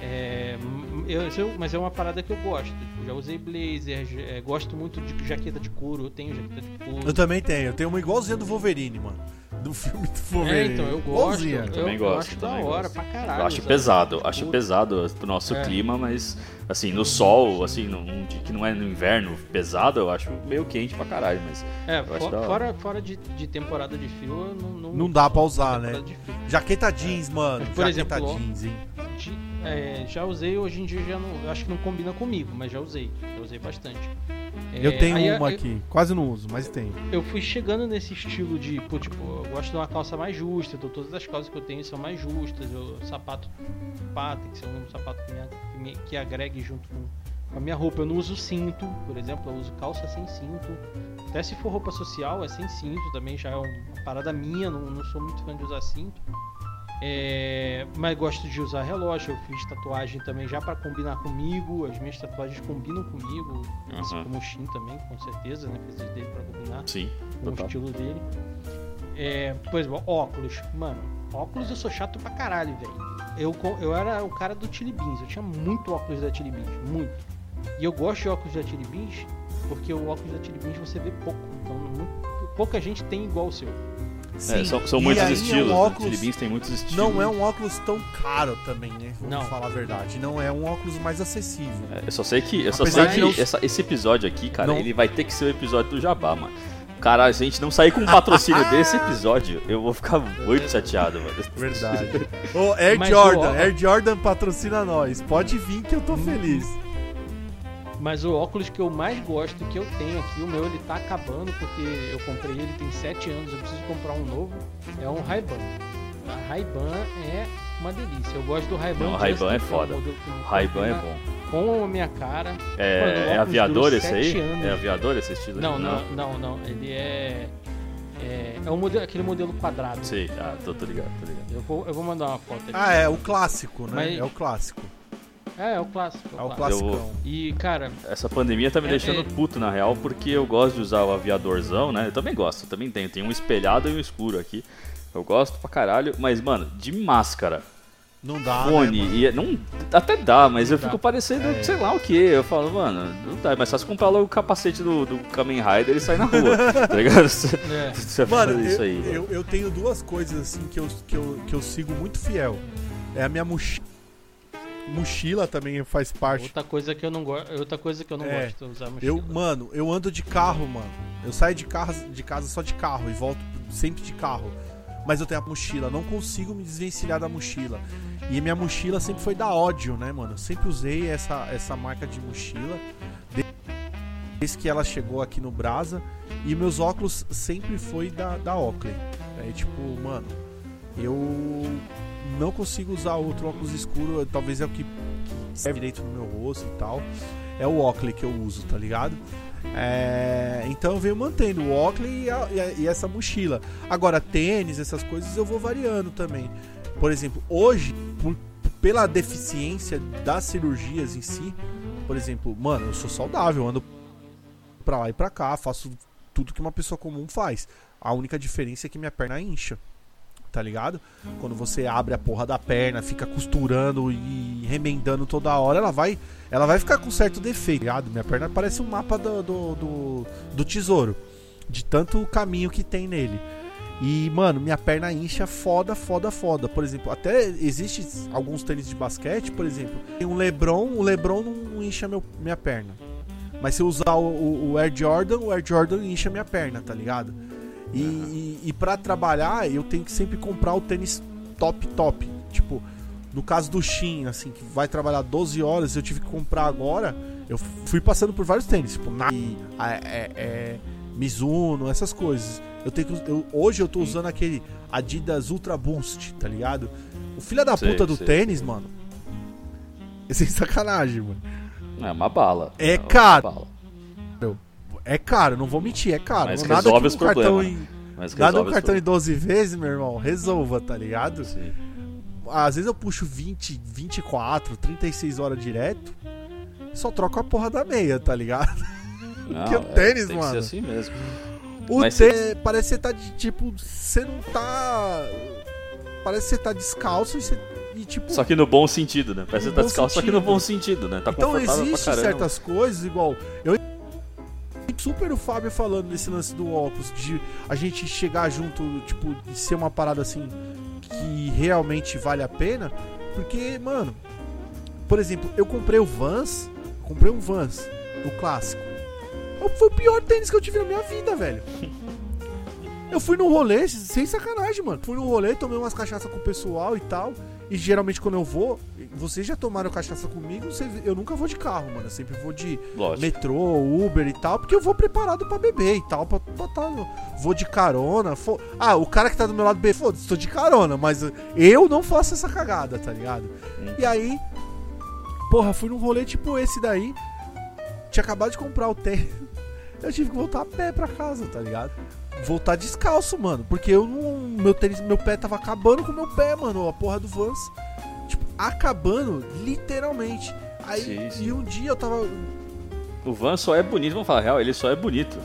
É, eu, eu, mas é uma parada que eu gosto. Tipo, já usei blazer, é, gosto muito de jaqueta de couro. Eu tenho jaqueta de couro. Eu também tenho. Eu tenho uma igualzinha do Wolverine, mano do filme do Wolverine. É, então, eu gosto. Eu, também eu, gosto. Eu acho da hora gosto. pra caralho. Eu acho pesado, acho pesado pro nosso é. clima, mas assim, no sol, assim, num, que não é no inverno pesado, eu acho meio quente pra caralho, mas. É, for, fora, fora de, de temporada de frio, não, não, não dá pra usar, né? Jaqueta jeans, é. mano. Por Jaqueta exemplo, jeans, hein? De, é, já usei, hoje em dia já não. Acho que não combina comigo, mas já usei. Já usei bastante. Eu é, tenho aí, uma eu, aqui, quase não uso, mas tenho. Eu fui chegando nesse estilo de, pô, tipo, eu gosto de uma calça mais justa, então todas as calças que eu tenho são mais justas, o sapato tem que ser um sapato que, me, que agregue junto com, com a minha roupa. Eu não uso cinto, por exemplo, eu uso calça sem cinto. Até se for roupa social, é sem cinto também, já é uma parada minha, não, não sou muito fã de usar cinto. É, mas gosto de usar relógio. Eu fiz tatuagem também já para combinar comigo. As minhas tatuagens combinam comigo. Uhum. Assim como o Shin também, com certeza, né? Fiz dele para combinar Sim, com total. o estilo dele. É, por exemplo, óculos. Mano, óculos eu sou chato pra caralho, velho. Eu, eu era o cara do Chili Beans. Eu tinha muito óculos da Chili Beans. Muito. E eu gosto de óculos da Chili Beans porque o óculos da Chili Beans você vê pouco. Então, pouca gente tem igual o seu. É, são, são muitos estilos. É um óculos, né? tem muitos estilos. Não é um óculos tão caro também, né? Vamos não. falar a verdade. Não é um óculos mais acessível. É, eu só sei que, eu só sei que não... essa, esse episódio aqui, cara, não... ele vai ter que ser o episódio do Jabá, mano. Cara, se a gente não sair com um patrocínio *laughs* desse episódio, eu vou ficar muito chateado, mano. Verdade. *laughs* Ô, Air Mas Jordan, o... Air Jordan patrocina nós. Pode vir que eu tô feliz. Mas o óculos que eu mais gosto, que eu tenho aqui, o meu ele tá acabando porque eu comprei ele tem 7 anos, eu preciso comprar um novo, é um Ray-Ban. A Ray-Ban é uma delícia. Eu gosto do Ray-Ban. Não, Ray-Ban é foda. Ray-Ban é bom. Com a minha cara. É, Mano, é aviador esse aí? Anos. É aviador esse estilo? Não, não, não, não. Ele é é, é um modelo, aquele modelo quadrado. Sim, ah, tô, tô ligado, tô ligado. Eu vou, eu vou mandar uma foto ali. Ah, é o clássico, né? Mas... É o clássico. É, é o clássico. É o, é clássico. E, cara. Essa pandemia tá me é, deixando é... puto, na real, porque eu gosto de usar o aviadorzão, né? Eu também gosto, eu também tenho. Tem um espelhado e um escuro aqui. Eu gosto pra caralho, mas, mano, de máscara. Não dá, fone, né, e não, até dá, mas não eu dá. fico parecendo, é. sei lá o que. Eu falo, mano, não dá, mas só se comprar logo o capacete do, do Kamen Rider e sair na rua, *laughs* tá ligado? Você, é. *laughs* você mano, isso eu, aí. Eu, eu, tenho duas coisas assim que eu, que, eu, que eu sigo muito fiel. É a minha mochila mochila também faz parte. Outra coisa que eu não gosto, outra coisa que eu não é, gosto de usar mochila. Eu, mano, eu ando de carro, mano. Eu saio de casa, de casa só de carro e volto sempre de carro. Mas eu tenho a mochila, não consigo me desvencilhar da mochila. E minha mochila sempre foi da ódio, né, mano? Eu sempre usei essa, essa marca de mochila desde que ela chegou aqui no Brasa. E meus óculos sempre foi da, da Oakley. É tipo, mano, eu não consigo usar outro óculos escuro, talvez é o que serve direito no meu rosto e tal. É o Oakley que eu uso, tá ligado? É, então eu venho mantendo o Oakley e, a, e, a, e, essa mochila. Agora, tênis, essas coisas eu vou variando também. Por exemplo, hoje, por, pela deficiência das cirurgias em si, por exemplo, mano, eu sou saudável, ando pra lá e pra cá, faço tudo que uma pessoa comum faz. A única diferença é que minha perna incha tá ligado? Quando você abre a porra da perna, fica costurando e remendando toda hora, ela vai ela vai ficar com certo defeito, tá ligado? Minha perna parece um mapa do, do, do, do tesouro, de tanto caminho que tem nele. E, mano, minha perna incha foda, foda, foda. Por exemplo, até existe alguns tênis de basquete, por exemplo. Tem um Lebron, o Lebron não incha meu, minha perna. Mas se eu usar o, o, o Air Jordan, o Air Jordan incha minha perna, tá ligado? E, e, e para trabalhar, eu tenho que sempre comprar o tênis top, top. Tipo, no caso do Shin, assim, que vai trabalhar 12 horas, eu tive que comprar agora. Eu fui passando por vários tênis, tipo, Nike, é, é, Mizuno, essas coisas. Eu tenho que, eu, hoje eu tô usando aquele Adidas Ultra Boost, tá ligado? O filho da puta do sei. tênis, mano. É sem sacanagem, mano. É uma bala. É, é caro. Bala. É caro, não vou mentir, é caro. Mas nada resolve que um cartão em, Mas nada um cartão em 12 vezes, meu irmão, resolva, tá ligado? Sim. Às vezes eu puxo 20, 24, 36 horas direto, só troco a porra da meia, tá ligado? Não, *laughs* que é o tênis, é, tem mano. Que ser assim mesmo. O Mas tênis, parece que você tá de tipo. Você não tá. Parece que você tá descalço e você e, tipo, só que no bom sentido, né? Parece que tá descalço, só que no bom sentido, né? Tá então existem certas coisas, igual. Eu super o Fábio falando nesse lance do óculos, de a gente chegar junto, tipo, de ser uma parada assim que realmente vale a pena. Porque, mano, por exemplo, eu comprei o Vans, comprei um Vans, o clássico. Foi o pior tênis que eu tive na minha vida, velho. *laughs* Eu fui no rolê, sem sacanagem, mano. Fui no rolê, tomei umas cachaças com o pessoal e tal. E geralmente quando eu vou, vocês já tomaram cachaça comigo, eu nunca vou de carro, mano. Eu sempre vou de Lógico. metrô, Uber e tal, porque eu vou preparado para beber e tal. Pra, tá, vou de carona. For... Ah, o cara que tá do meu lado bebe, foda-se, tô de carona, mas eu não faço essa cagada, tá ligado? Hum. E aí, porra, fui num rolê tipo esse daí. Tinha acabado de comprar o tênis. *laughs* Eu tive que voltar a pé pra casa, tá ligado? Voltar descalço, mano. Porque eu não. Meu tênis, meu pé tava acabando com o meu pé, mano. A porra do Vans. Tipo, acabando, literalmente. Aí sim, sim. e um dia eu tava. O Vans só é bonito, vamos falar real, ele só é bonito.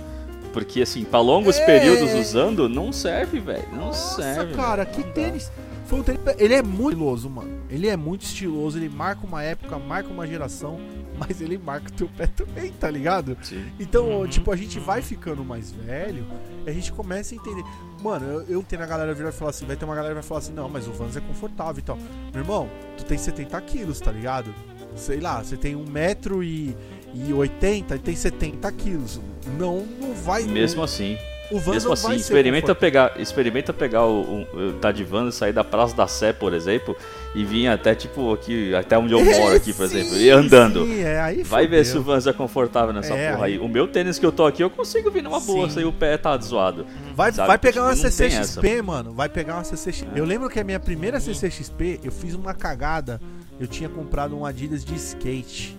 Porque assim, pra longos é... períodos usando, não serve, velho. Não Nossa, serve. cara, que tênis. Foi um tênis. Ele é muito estiloso, mano. Ele é muito estiloso, ele marca uma época, marca uma geração *laughs* mas ele marca o teu pé também, tá ligado? Sim. Então, uhum. tipo, a gente vai ficando mais velho, a gente começa a entender. Mano, eu, eu tenho a galera virar e falar assim, vai ter uma galera que vai falar assim, não, mas o Vans é confortável e tal. Meu irmão, tu tem 70 quilos, tá ligado? Sei lá, você tem 1,80m e, e 80 e tem 70 quilos. Não, não vai. Mesmo assim. O Vans Mesmo assim, experimenta pegar, experimenta pegar o, o, o tá de Vans, sair da Praça da Sé, por exemplo, e vir até tipo aqui, até onde eu *laughs* moro aqui, por sim, exemplo, e andando. Sim, é, Vai ver se o Vans é confortável nessa é, porra aí. aí. O meu tênis que eu tô aqui, eu consigo vir numa boa, e o pé tá zoado. Vai, vai pegar tipo, uma CCXP, mano. Vai pegar uma CCXP. É. Eu lembro que a minha primeira CCXP, eu fiz uma cagada. Eu tinha comprado um Adidas de skate.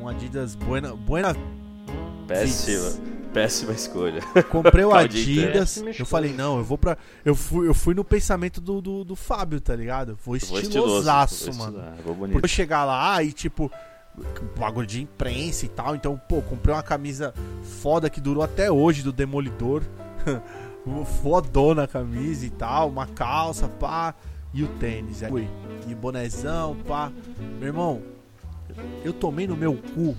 Um Adidas Buena. Buena Péssima. Péssima escolha. Comprei o *laughs* Adidas. eu falei, não, eu vou pra. Eu fui, eu fui no pensamento do, do, do Fábio, tá ligado? Foi estilosaço, mano. Vou bonito. eu chegar lá e, tipo, bagulho de imprensa e tal. Então, pô, comprei uma camisa foda que durou até hoje do Demolidor. *laughs* Fodona a camisa e tal, uma calça, pá. E o tênis. Aí, e bonezão, pá. Meu irmão, eu tomei no meu cu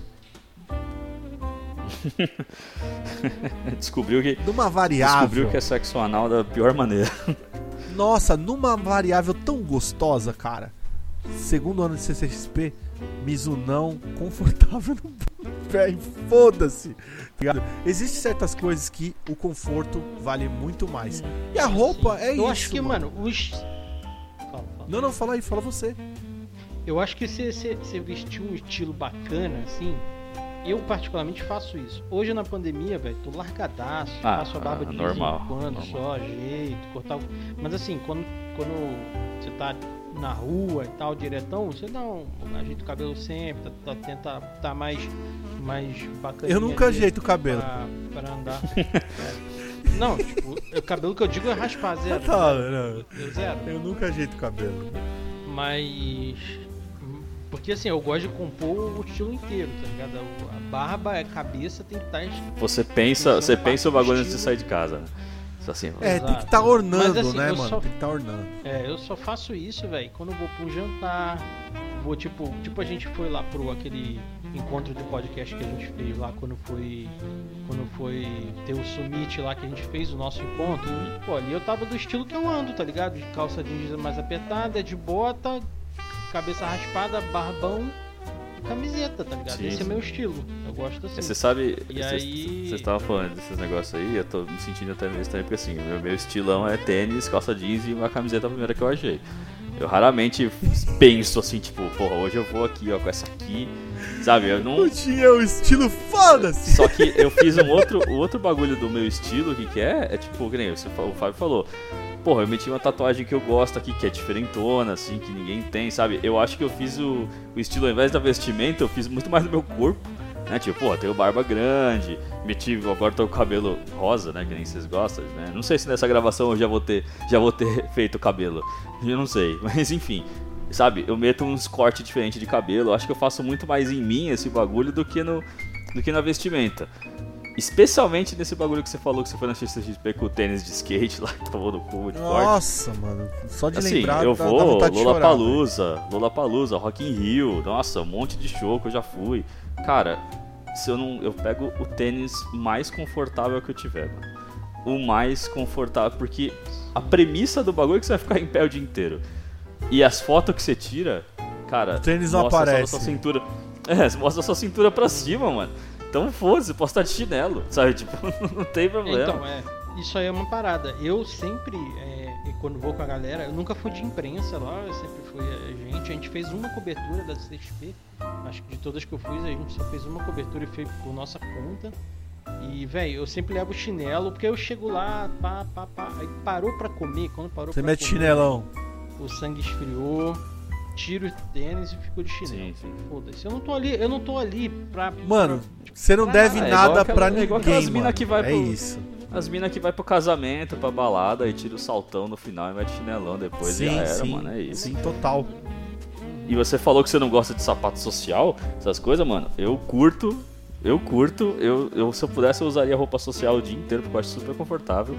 *laughs* descobriu que. Numa variável. Descobriu que é sexo anal da pior maneira. *laughs* Nossa, numa variável tão gostosa, cara. Segundo ano de CCXP, Mizunão confortável no pé. Foda-se. Existem certas coisas que o conforto vale muito mais. E a roupa é Eu isso. Eu acho que, mano, os. Fala, fala. Não, não, fala aí, fala você. Eu acho que você vestiu um estilo bacana, assim, eu particularmente faço isso. Hoje na pandemia, velho, tô largadaço, ah, faço a barba de normal, vez em quando, normal. só jeito, cortar o... Mas assim, quando, quando você tá na rua e tal, diretão, você dá um ajeita o cabelo sempre, tá, tá, tenta tá mais, mais bacana. Eu nunca ajeito o cabelo. Pra, pra andar. é. Não, tipo, o cabelo que eu digo é raspar, zero. Tá. Não. zero. Eu nunca ajeito o cabelo. Mas porque assim, eu gosto de compor o estilo inteiro, tá ligado? A barba, a cabeça tem que estar. Tá você pensa, você pensa o bagulho antes de sair de casa, né? Assim, é, tem que estar tá ornando, Mas, assim, né, mano? Só, tem que estar tá ornando. É, eu só faço isso, velho, quando eu vou pro jantar. Vou tipo, tipo a gente foi lá pro aquele encontro de podcast que a gente fez lá quando foi quando foi ter o summit lá que a gente fez o nosso encontro. E, pô, ali eu tava do estilo que eu ando, tá ligado? De calça jeans mais apertada, de bota, cabeça raspada, barbão e camiseta, tá ligado? Sim, Esse é meu estilo. Eu gosto assim. Você sabe, e aí... você estava falando desses negócios aí, eu tô me sentindo até meio estranho, porque assim, o meu, meu estilão é tênis, calça jeans e uma camiseta primeira que eu achei. Eu raramente penso assim, tipo, porra, hoje eu vou aqui, ó, com essa aqui, sabe? Eu não. Eu tinha o estilo foda-se! Só que eu fiz um outro, o outro bagulho do meu estilo, que, que é, é tipo, que nem você, o Fábio falou, porra, eu meti uma tatuagem que eu gosto aqui, que é diferentona, assim, que ninguém tem, sabe? Eu acho que eu fiz o, o estilo, ao invés da vestimenta, eu fiz muito mais no meu corpo, né? Tipo, pô, tenho barba grande, meti, agora tô com o cabelo rosa, né? Que nem vocês gostam, né? Não sei se nessa gravação eu já vou ter, já vou ter *laughs* feito o cabelo, eu não sei, *laughs* mas enfim. Sabe, eu meto uns cortes diferentes de cabelo. Eu acho que eu faço muito mais em mim esse bagulho do que no, do que na vestimenta. Especialmente nesse bagulho que você falou que você foi na XP com o tênis de skate lá, que tomou no cu muito Nossa, forte. mano. Só de assim, lembrar, eu dá, vou, dá Lola Palusa, Lola Palusa, Rock in Rio, nossa, um monte de show que eu já fui. Cara, se eu não, eu pego o tênis mais confortável que eu tiver, mano. O mais confortável, porque a premissa do bagulho é que você vai ficar em pé o dia inteiro. E as fotos que você tira, cara, o tênis não aparece. Sua cintura. *laughs* É, mostra a sua cintura pra cima, mano. Então foda-se, posso estar de chinelo, sabe? Tipo, *laughs* não tem problema. Então, é. Isso aí é uma parada. Eu sempre, é, quando vou com a galera, eu nunca fui de imprensa lá, eu sempre fui a gente. A gente fez uma cobertura da CXP. Acho que de todas que eu fui, a gente só fez uma cobertura e foi por nossa conta. E, velho, eu sempre levo chinelo, porque eu chego lá, pá, pá, pá. Aí parou pra comer, quando parou Você pra mete chinelão. O sangue esfriou tiro o tênis e fico de chinelo. Sim, sim. Foda-se. Eu não tô ali, eu não tô ali pra. Mano, você não deve é, nada aquela, pra é ninguém. mano. Que vai é pro, isso. As minas que vai pro casamento, pra balada, e tira o saltão no final e mete chinelão depois sim, e já era, sim, mano. É isso. Sim, total. E você falou que você não gosta de sapato social, essas coisas, mano. Eu curto, eu curto. Eu, eu, se eu pudesse, eu usaria roupa social o dia inteiro, porque eu acho super confortável.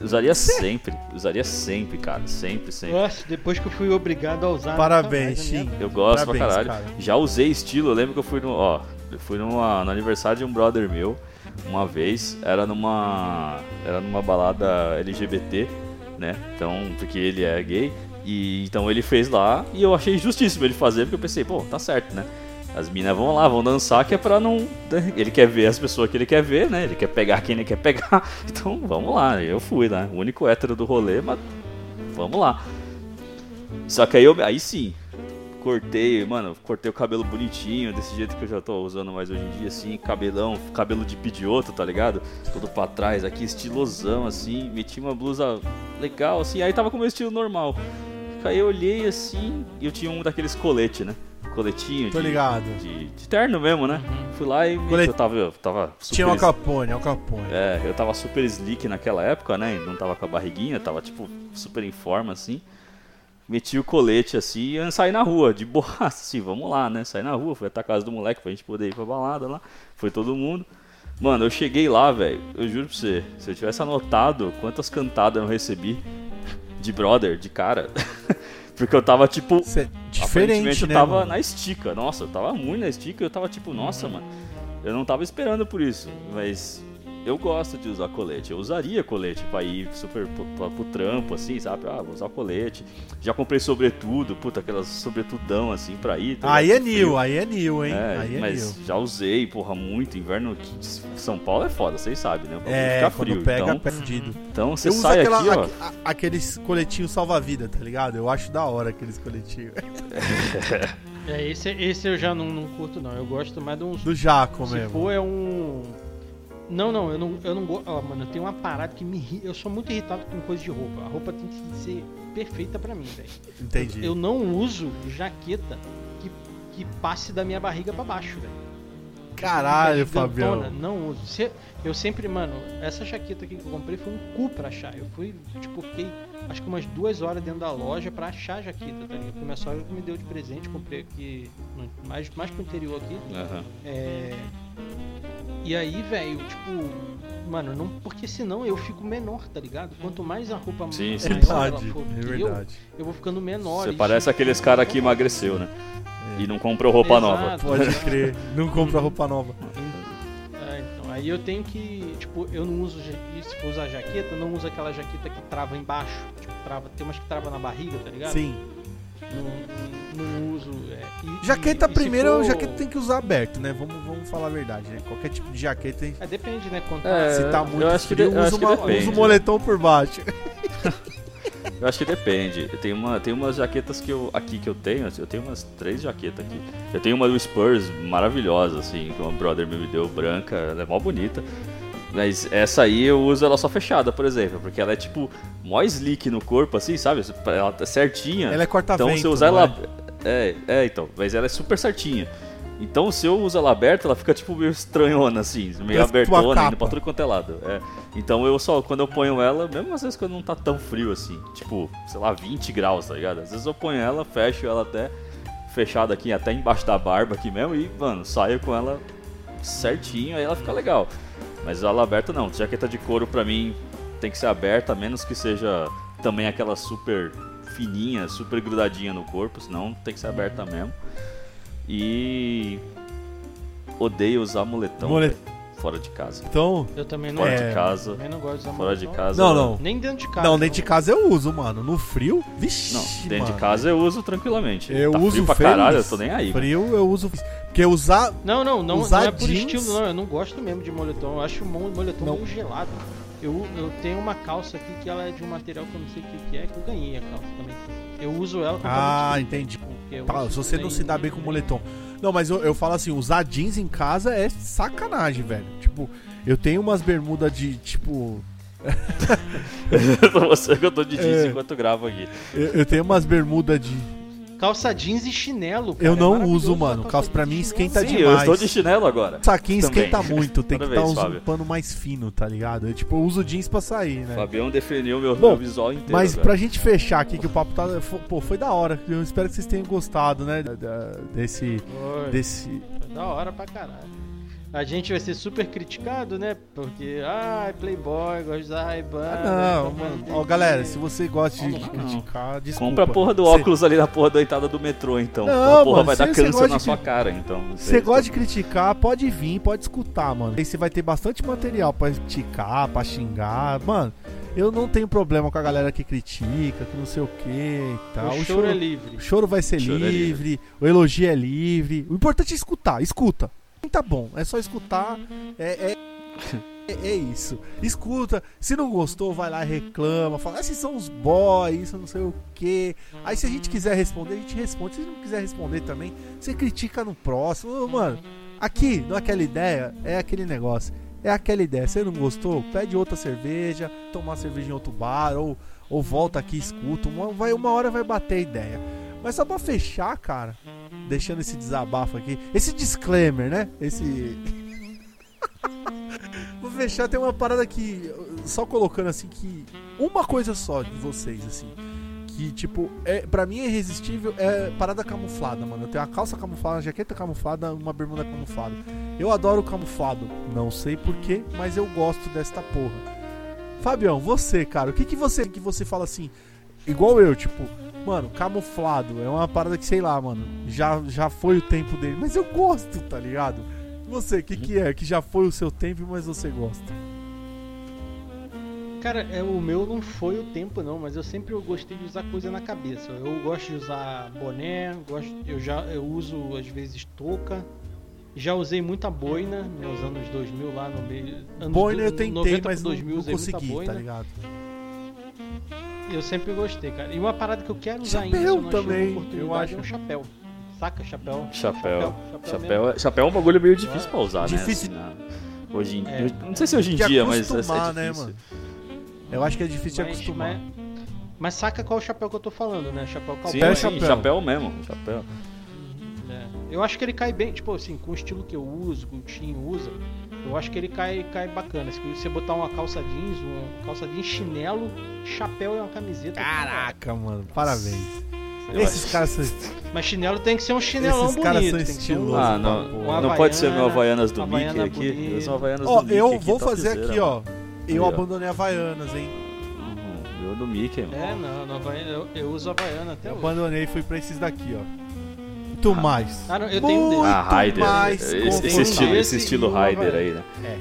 Usaria sempre, usaria sempre, cara. Sempre, sempre. Nossa, depois que eu fui obrigado a usar. Parabéns, Sim. Eu gosto Parabéns, pra caralho. Cara. Já usei estilo, eu lembro que eu fui no. Ó, eu fui numa, no aniversário de um brother meu, uma vez, era numa. Era numa balada LGBT, né? Então, porque ele é gay. E então ele fez lá e eu achei justíssimo ele fazer, porque eu pensei, pô, tá certo, né? As minas vão lá, vão dançar, que é pra não. Né, ele quer ver as pessoas que ele quer ver, né? Ele quer pegar quem ele quer pegar. *laughs* Então vamos lá, eu fui, né? O único hétero do rolê, mas vamos lá. Só que aí eu. Aí sim. Cortei, mano, cortei o cabelo bonitinho, desse jeito que eu já tô usando mais hoje em dia, assim, cabelão, cabelo de pidioto, tá ligado? Todo pra trás aqui, estilosão, assim, meti uma blusa legal, assim, aí tava com o meu estilo normal. Aí eu olhei assim, e eu tinha um daqueles coletes, né? Coletinho. Tô de, ligado. De, de, terno mesmo, né? Uhum. Fui lá e Colet... eu tava, eu tava super. Tinha o Capone, o Capone. É, eu tava super slick naquela época, né? Não tava com a barriguinha, tava tipo super em forma assim. Meti o colete assim e saí na rua, de boa, assim, vamos lá, né? Saí na rua, fui até a casa do moleque pra gente poder ir pra balada lá. Foi todo mundo. Mano, eu cheguei lá, velho. Eu juro pra você, se eu tivesse anotado quantas cantadas eu recebi de brother, de cara. *laughs* Porque eu tava tipo. Cê, diferente, né? Eu tava mano? na estica. Nossa, eu tava muito na estica. Eu tava tipo, nossa, mano. Eu não tava esperando por isso. Mas eu gosto de usar colete. Eu usaria colete para ir super pro, pro, trampo, assim, sabe? Ah, vou usar colete. Já comprei sobretudo, puta, aquelas sobretudão, assim, pra ir. Tá aí é new, aí é new, hein? É, aí é mas new. já usei, porra, muito. Inverno São Paulo é foda, vocês sabem, né? É, fica frio. pega, então, perdido. Então você sai aquela, aqui, ó. A, aqueles coletinhos salva-vida, tá ligado? Eu acho da hora aqueles coletinhos. *laughs* É, esse, esse eu já não, não curto, não. Eu gosto mais de uns. Do Jaco se mesmo. Se for, é um não, não, eu não, eu não gosto. Oh, mano, eu tenho uma parada que me. Eu sou muito irritado com coisa de roupa. A roupa tem que ser perfeita para mim, velho. Entendi. Eu, eu, não uso jaqueta que, que passe da minha barriga para baixo, velho. Caralho, Fabião. Não uso. Se, eu sempre, mano, essa jaqueta aqui que eu comprei foi um cu pra achar. Eu fui, tipo, fiquei acho que umas duas horas dentro da loja pra achar a jaqueta, tá ligado? Porque minha sogra me deu de presente, comprei aqui, mais, mais pro interior aqui. Uhum. É e aí, velho, tipo, mano, não, porque senão eu fico menor, tá ligado? Quanto mais a roupa sim, mais sim. Verdade, ela for é verdade. Eu, eu vou ficando menor. Você parece aqueles cara que emagreceu, né? É. E não comprou roupa Exato, nova. Pode crer, não compra roupa nova. É, então, aí eu tenho que, tipo, eu não uso, se for usar jaqueta, não uso aquela jaqueta que trava embaixo. Tipo, trava, tem umas que trava na barriga, tá ligado? Sim. Não, não uso. É, e, jaqueta e, primeiro, for... jaqueta tem que usar aberto, né? Vamos, vamos falar a verdade, né? Qualquer tipo de jaqueta. É, depende, né? Quanto é, se tá muito eu acho frio, que, usa, uma, usa o moletom por baixo. *laughs* Eu acho que depende. Tem, uma, tem umas jaquetas que eu aqui que eu tenho, assim, eu tenho umas três jaquetas aqui. Eu tenho uma do Spurs maravilhosa, assim, que uma brother me deu branca, ela é mó bonita. Mas essa aí eu uso ela só fechada, por exemplo, porque ela é tipo mó slick no corpo, assim, sabe? Ela tá certinha. Ela é corta-vento. Então se eu usar ela. É? é, é, então. Mas ela é super certinha. Então se eu uso ela aberta, ela fica tipo meio estranhona, assim, meio abertona, indo pra tudo quanto é lado. É. Então eu só, quando eu ponho ela, mesmo às vezes quando não tá tão frio assim, tipo, sei lá, 20 graus, tá ligado? Às vezes eu ponho ela, fecho ela até fechada aqui, até embaixo da barba aqui mesmo, e, mano, saio com ela certinho, aí ela fica legal. Mas ala aberta não. Jaqueta de couro pra mim tem que ser aberta, a menos que seja também aquela super fininha, super grudadinha no corpo, senão tem que ser aberta mesmo. E odeio usar moletão. Molet- Fora de casa. Então. Eu também não, Fora É. de casa. também não gosto de usar Fora de moletom. casa. Não, não. Nem dentro de casa. Não, dentro de casa eu uso, mano. No frio, vixi. Não, dentro mano. de casa eu uso tranquilamente. Eu tá uso frio pra feliz. caralho, eu tô nem aí. Frio eu uso. Porque usar. Não, não, não, Usar não é por jeans- estilo, não. Eu não gosto mesmo de moletom. Eu acho o mo- moletom Não. meio gelado. Eu, eu tenho uma calça aqui que ela é de um material que eu não sei o que, que é, que eu ganhei a calça também. Eu uso ela com Ah, camisa, entendi. Tá, se você não se dá bem com moletom. Não, mas eu, eu falo assim, usar jeans em casa é sacanagem, velho. Tipo, eu tenho umas bermudas de, tipo. *laughs* Você que eu tô de jeans É. enquanto gravo aqui. Eu, eu tenho umas bermudas de. Calça jeans e chinelo, cara. Eu é não maravilhoso uso, mano. Calça pra mim esquenta Sim, demais. eu estou de chinelo agora. Saquinho Também. esquenta muito, tem que Toda estar usando um pano mais fino, tá ligado? Eu, tipo, eu uso jeans pra sair, né? Fabião definiu meu, Bom, meu visual inteiro. Mas agora. pra gente fechar aqui, que o papo tá. Pô, foi da hora. Eu espero que vocês tenham gostado, né? da- da- desse. Foi, desse. foi da hora pra caralho. A gente vai ser super criticado, né? Porque, ah, Playboy, gosta de usar Ray-Ban. Ah, não, vai mano. Ó, galera, se você gosta de Não, não. criticar, desculpa. Compra a porra do Cê- óculos ali na porra da entrada do metrô, então. Não, a porra mano, vai dar cê- cê câncer na de sua cara, então. Você gosta de criticar, pode vir, pode escutar, mano. Aí você vai ter bastante material pra criticar, pra xingar. Mano, eu não tenho problema com a galera que critica, que não sei o que e tal. O choro é livre. o choro vai ser Choro é livre, o elogio é livre. O importante é escutar, escuta. Tá bom, é só escutar. É, é, é, é isso. Escuta. Se não gostou, vai lá reclama. Fala, esses são os boys, isso não sei o que. Aí se a gente quiser responder, a gente responde. Se não quiser responder também, você critica no próximo. Ô, Mano, aqui, não é aquela ideia, é aquele negócio. É aquela ideia. Você não gostou? Pede outra cerveja, tomar cerveja em outro bar, ou, ou volta aqui e escuta. Uma, vai, uma hora vai bater a ideia. Mas só pra fechar, cara, deixando esse desabafo aqui, esse disclaimer, né? Esse. *laughs* Vou fechar, tem uma parada que. Só colocando assim que. Uma coisa só de vocês, assim. Que, tipo, é, pra mim é irresistível é parada camuflada, mano. Eu tenho uma calça camuflada, uma jaqueta camuflada, uma bermuda camuflada. Eu adoro camuflado. Não sei porquê, mas eu gosto desta porra. Fabião, você, cara, o que que você que você fala assim, igual eu, tipo, mano, camuflado é uma parada que sei lá, mano, já já foi o tempo dele, mas eu gosto, tá ligado? Você, o que que é? Que já foi o seu tempo, mas você gosta? Cara, é, o meu não foi o tempo não, mas eu sempre eu gostei de usar coisa na cabeça. Eu gosto de usar boné, gosto, eu já eu uso às vezes touca. Já usei muita boina nos anos 2000 lá no meio. Anos Boina eu tentei, 90 mas pro não, 2000 não muita consegui, tá ligado? Eu sempre gostei, cara. E uma parada que eu quero usar ainda, Chapéu se eu não também, eu acho. é um chapéu. Saca? Chapéu. Chapéu. Chapéu, Chapéu, é- chapéu é um bagulho meio difícil pra usar, Difícil. né? assim, na- Hoje em É. eu Não sei se hoje em dia, mas é, é acostumar, né, difícil. mano? Eu acho que é difícil de Mas, acostumar. mas, mas saca qual chapéu que eu tô falando, né? Chapéu Sim, cowboy. é sim, chapéu. chapéu. mesmo. Chapéu. É. Eu acho que ele cai bem, tipo assim, com o estilo que eu uso, que o Tim usa, eu acho que ele cai, cai bacana. Se você botar uma calça jeans, uma calça jeans, chinelo, chapéu e uma camiseta. Caraca, mano, parabéns. Eu Esses acho- caras são. *laughs* Mas chinelo tem que ser um chinelão Esses caras bonito. são tem que ser um- estilosos. Ah, Uma não, boa. não pode ser meu Havaiana, Havaianas do Havaiana Mickey aqui. bonita. Eu sou Havaianas Ó, do Mickey eu aqui, vou fazer topzera, aqui, ó. Eu Aí, ó. abandonei Havaianas, hein? Uhum, Eu do Mickey, mano. É, não, não Havaiana, eu, eu uso Havaiana até Eu hoje. abandonei e fui pra esses daqui, ó. Muito mais. Ah, não, eu tenho um Muito desse. Ah, Raider. mais Esse, esse estilo, esse Esse estilo Raider aí, né?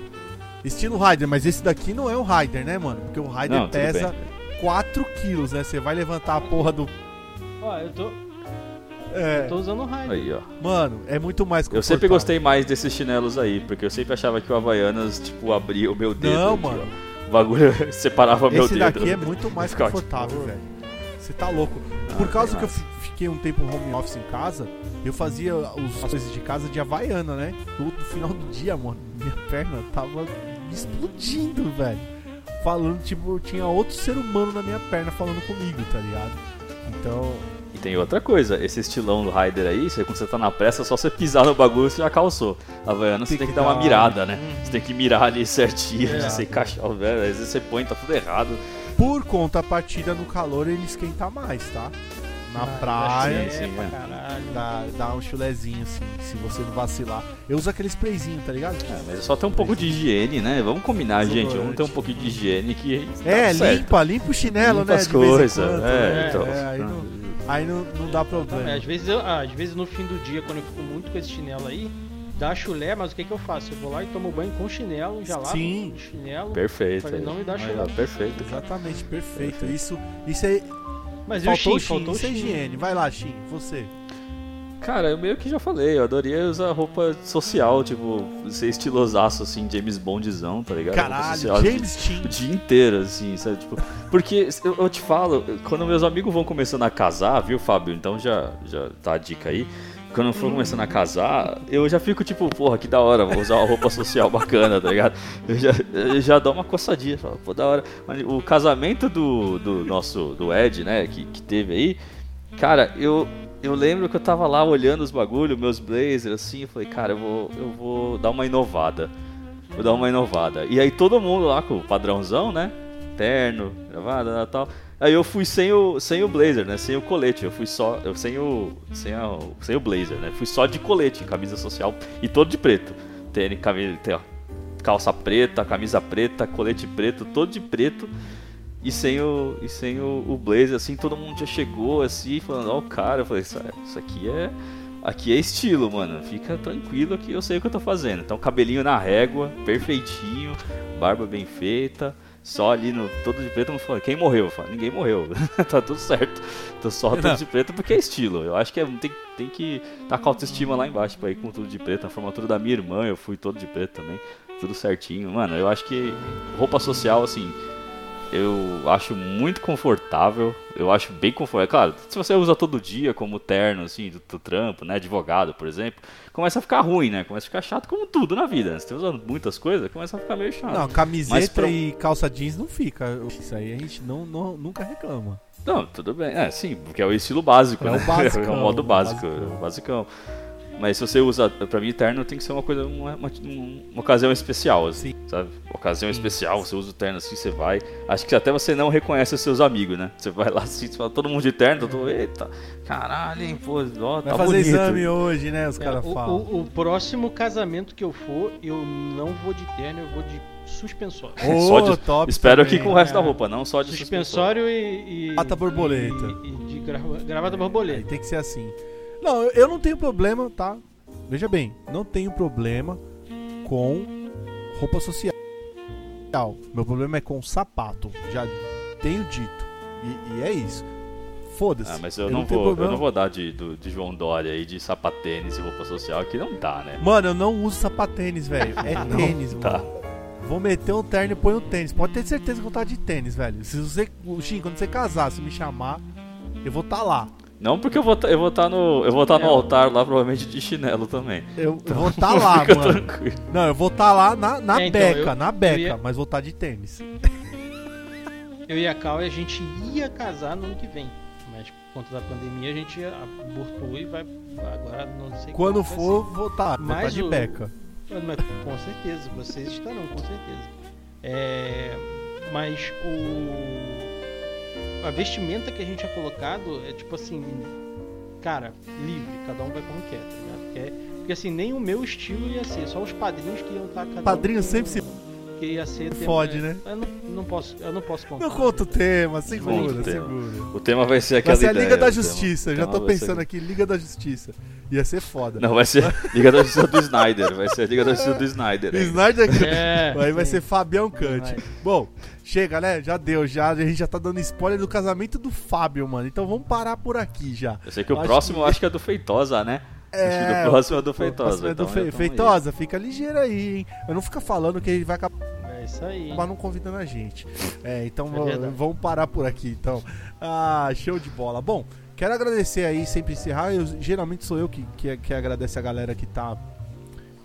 Estilo Rider, mas esse daqui não é o Rider, né, mano? Porque o Não, tudo pesa bem. 4 quilos, né? Você vai levantar a porra do. Ó, eu tô, É. tô usando o Raider. Aí, ó. Mano, é muito mais Eu sempre gostei mais desses chinelos aí, porque eu sempre achava que o Havaianas, tipo, abria o meu dedo. Não, aqui, mano. ó. O bagulho *laughs* separava meu Esse dedo. daqui é muito *laughs* mais confortável, tipo, velho. Você tá louco. Por Ah, causa que eu fiquei um tempo home office em casa, eu fazia os- as coisas de casa de Havaiana, né? No final do dia, mano, minha *laughs* perna tava explodindo, velho. Falando, tipo, tinha outro ser humano na minha perna falando comigo, tá ligado? Então, E tem outra coisa, esse estilão do Raider aí, você, quando você tá na pressa, só você pisar no bagulho você já calçou. Havaiana você Tem tem que que dar uma mirada, né? Você tem que mirar ali certinho, É. *laughs* você encaixar o velho, às vezes você põe, tá tudo errado. por conta a partida no calor, ele esquenta mais, tá? Na Ah, praia. é. caralho. Dá, dá um chulezinho, assim, se você não vacilar. Eu uso aquele sprayzinho, tá ligado? É, mas só tem um pouco de higiene, né? Vamos combinar, gente. Vamos ter um pouquinho de higiene que. É, dá certo. limpa, limpa o chinelo, Limpa né? as coisas. É, né? então. É, aí não, aí não, não dá É, problema. às, vezes eu, ah, às vezes no fim do dia, quando eu fico muito com esse chinelo aí, dá chulé, mas o que, que eu faço? Eu vou lá e tomo banho com chinelo, já lavo Sim. o chinelo. Perfeito. Falei, não me dá chulé. Perfeito. Exatamente, perfeito. Isso, isso é. Mas Faltou o Shin, Faltou o Shin. higiene. Vai lá, Shin, você. Cara, eu meio que já falei, eu adoraria usar roupa social, tipo, ser estilosaço, assim, James Bondzão, tá ligado? Caralho, social, James Shin. O dia inteiro, assim, sabe? Tipo, porque eu, eu te falo, quando meus amigos vão começando a casar, viu, Fábio? Então já, já tá a dica aí. Quando for começando a casar, eu já fico tipo, porra, que da hora, vou usar uma roupa social bacana, tá ligado? Eu já, eu já dou uma coçadinha, falo, pô, da hora. Mas o casamento do, do nosso, do Ed, né, que, que teve aí, cara, eu, eu lembro que eu tava lá olhando os bagulho, meus blazers, assim, eu falei, cara, eu vou, eu vou dar uma inovada. Vou dar uma inovada. E aí todo mundo lá com o padrãozão, né? Terno, gravada tal. Aí eu fui sem o, sem o blazer, né? Sem o colete. Eu fui só. Eu, sem, o, sem, a, sem o blazer, né? Fui só de colete, camisa social e todo de preto. Tênis, camisa, tem, ó, calça preta, camisa preta, colete preto, todo de preto. E sem o, e sem o, o blazer, assim, todo mundo já chegou assim, falando, ó, o cara. Eu falei, isso, isso aqui é. Aqui é estilo, mano. Fica tranquilo que eu sei o que eu tô fazendo. Então, cabelinho na régua, perfeitinho, barba bem feita. Só ali no todo de preto, falou, quem morreu? Eu falo, ninguém morreu. *laughs* tá tudo certo. Tô só todo de preto porque é estilo. Eu acho que é, tem, tem que tá com a autoestima lá embaixo pra ir com tudo de preto. Na formatura da minha irmã, eu fui todo de preto também. Tudo certinho. Mano, eu acho que roupa social, assim, eu acho muito confortável. Eu acho bem confortável. Claro, se você usa todo dia como terno, assim, do, do trampo, né? Advogado, por exemplo, começa a ficar ruim, né? Começa a ficar chato como tudo na vida. né? Se você usa muitas coisas, começa a ficar meio chato. Não, camiseta pra- e calça jeans não fica. Isso aí a gente não, não- nunca reclama. Não, tudo bem. É, sim, porque é o estilo básico, É né? *laughs* o basicão, é o modo básico, basicão. é o basicão. Mas se você usa, pra mim, terno tem que ser uma coisa, uma, uma, uma ocasião especial, assim, sabe? Ocasião especial, você usa o terno assim, você vai. Acho que até você não reconhece os seus amigos, né? Você vai lá assim, você fala, todo mundo de terno, todo, eita, caralho, hein, pô, ó, Vai tá fazer bonito. exame hoje, né? Os É, caras falam. o- o próximo casamento que eu for, eu não vou de terno, eu vou de suspensório. Ô, *laughs* Só de- top *laughs* Espero também. que com o resto da É. roupa, não só de Suspensório e. e Gravata borboleta. E, e de grava- gravata Aí borboleta. tem que ser assim. Não, eu, não tenho problema, tá? Veja bem, não tenho problema com roupa social. Meu problema é com sapato. Já tenho dito. E, e é isso. Foda-se. Ah, mas eu, Eu não, não vou, eu não vou dar de, do- de João Dória aí, de sapatênis e roupa social, que não dá, né? Mano, eu não uso sapatênis, velho. É *laughs* tênis, mano. Tá. Vou meter um terno e põe um tênis. Pode ter certeza que eu tá de tênis, velho. Se você, o Shin, quando você casar, se me chamar, eu vou estar tá lá. Não porque eu vou tá, eu vou tá no eu vou tá no altar lá provavelmente de chinelo também. Eu, eu vou estar tá *laughs* lá, mano. tranquilo. Não, eu vou estar lá na, na É, então, beca, eu- na beca, ia- mas vou estar de tênis. *laughs* Eu e a Cal, a gente ia casar no ano que vem. Mas por conta da pandemia a gente abortou e vai. Agora não sei Quando for, vou estar. Vou tá Mas de o- beca. Mas, com certeza, vocês estarão, com certeza. É, mas o. A vestimenta que a gente é colocado é tipo assim. Cara, livre, cada um vai como quer, tá ligado? Porque, é- porque assim, nem o meu estilo ia ser, só os padrinhos que iam estar cada um Padrinho com- sempre se que ia ser tema- fode, né? Eu não, não posso, eu não posso contar. Não conta o tema, segura, o tema. segura. O tema vai ser Vai aquela ser a ideia, Liga da o tema. Justiça, O já tema tô vai ser- pensando aqui, Liga da Justiça. Ia ser foda. Não, vai ser Liga da Justiça do Snyder, vai ser a Liga da Justiça do Snyder. O aí. Snyder É, Aí vai sim. ser Fabião Cante. Vai. Bom, chega, né? Já deu, já. A gente já tá dando spoiler do casamento do Fábio, mano. Então vamos parar por aqui já. Eu sei que o Eu acho próximo que- eu acho que é do Feitosa, né? Que o próximo é do Feitosa. é do então Fe-. Feitosa, fica ligeiro aí, hein? Eu não fica falando que ele vai acabar É isso aí. não convidando a gente. É, então É vamos parar por aqui, então. Ah, show de bola. Bom, quero agradecer aí, sempre encerrar. Eu, geralmente sou eu que, que, que agradece a galera que tá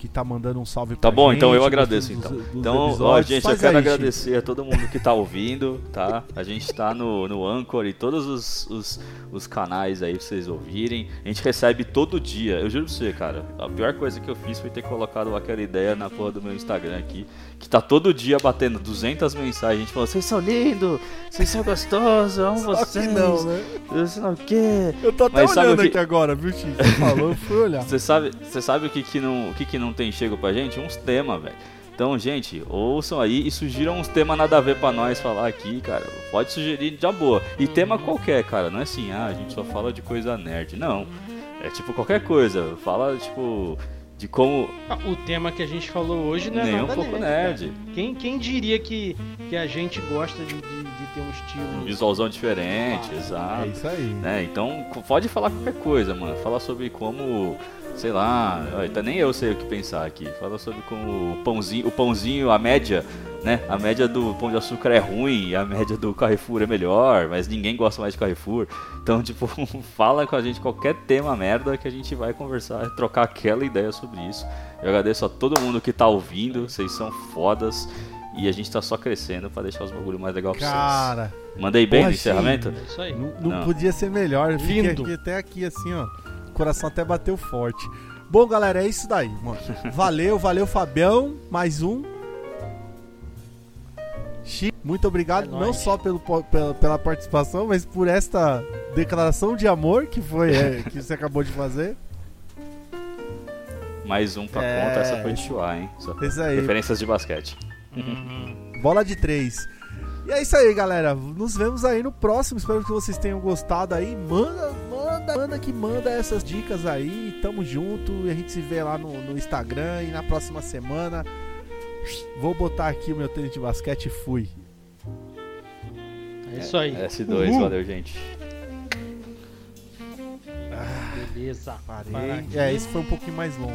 que tá mandando um salve Tá pra bom, gente, então eu agradeço dos- então. dos Então, ó, gente, eu Faz quero aí, Chico. agradecer a todo mundo que tá ouvindo, tá? A gente tá no, no Anchor e todos os, os, os canais aí pra vocês ouvirem. A gente recebe todo dia. Eu juro pra você, cara, a pior coisa que eu fiz foi ter colocado aquela ideia na porra do meu Instagram aqui, que tá todo dia batendo 200 mensagens, a gente falando, vocês são lindos, vocês são gostosos, amo Só vocês. Que não, né? Eu sei o quê. Eu tô até Mas olhando que... aqui agora, viu, Chico? Você falou, eu fui olhar. Você sabe, você sabe o que que não, o que que não tem chego pra gente? Uns temas, velho. Então, gente, ouçam aí e sugiram uns temas nada a ver pra nós falar aqui, cara. Pode sugerir de boa. E tema qualquer, cara. Não é assim, ah, a gente só fala de coisa nerd. Não. É tipo qualquer coisa. Fala, tipo, de como. Ah, o tema que a gente falou hoje não é Nem nada um pouco nerd. nerd. Quem, quem diria que, que a gente gosta de, de, de ter um estilo. Um visualzão diferente, ah, exato. É isso aí. Né? Então pode falar qualquer coisa, mano. Fala sobre como sei lá, tá nem eu sei o que pensar aqui. Fala sobre como o pãozinho, o pãozinho, a média, né? A média do pão de açúcar é ruim, a média do Carrefour é melhor, mas ninguém gosta mais de Carrefour. Então, *laughs* tipo, fala com a gente qualquer tema merda que a gente vai conversar, trocar aquela ideia sobre isso. Eu agradeço a todo mundo que tá ouvindo, vocês são fodas. E a gente tá só crescendo para deixar os bagulho mais legal pra vocês. Cara, mandei bem no encerramento? É isso aí. Não, não, não, podia ser melhor. Vindo. Aqui, até aqui assim, ó. Coração até bateu forte. Bom, galera, é isso daí, mano. Valeu, valeu, Fabião. Mais um. Chico, muito obrigado, é não nóis. só pelo, pela, pela, participação, mas por esta declaração de amor que foi é, que você acabou de fazer. Mais um pra é... conta, essa foi de Chua, hein? Só isso aí. Referências de basquete. Bola de três. E é isso aí, galera. Nos vemos aí no próximo. Espero que vocês tenham gostado aí. Manda, manda, manda que manda essas dicas aí. Tamo junto. E a gente se vê lá no, no Instagram. E na próxima semana. Vou botar aqui o meu tênis de basquete e fui. É isso aí. S2, Uhul. valeu, gente. Ah, beleza. Parei. É, esse foi um pouquinho mais longo.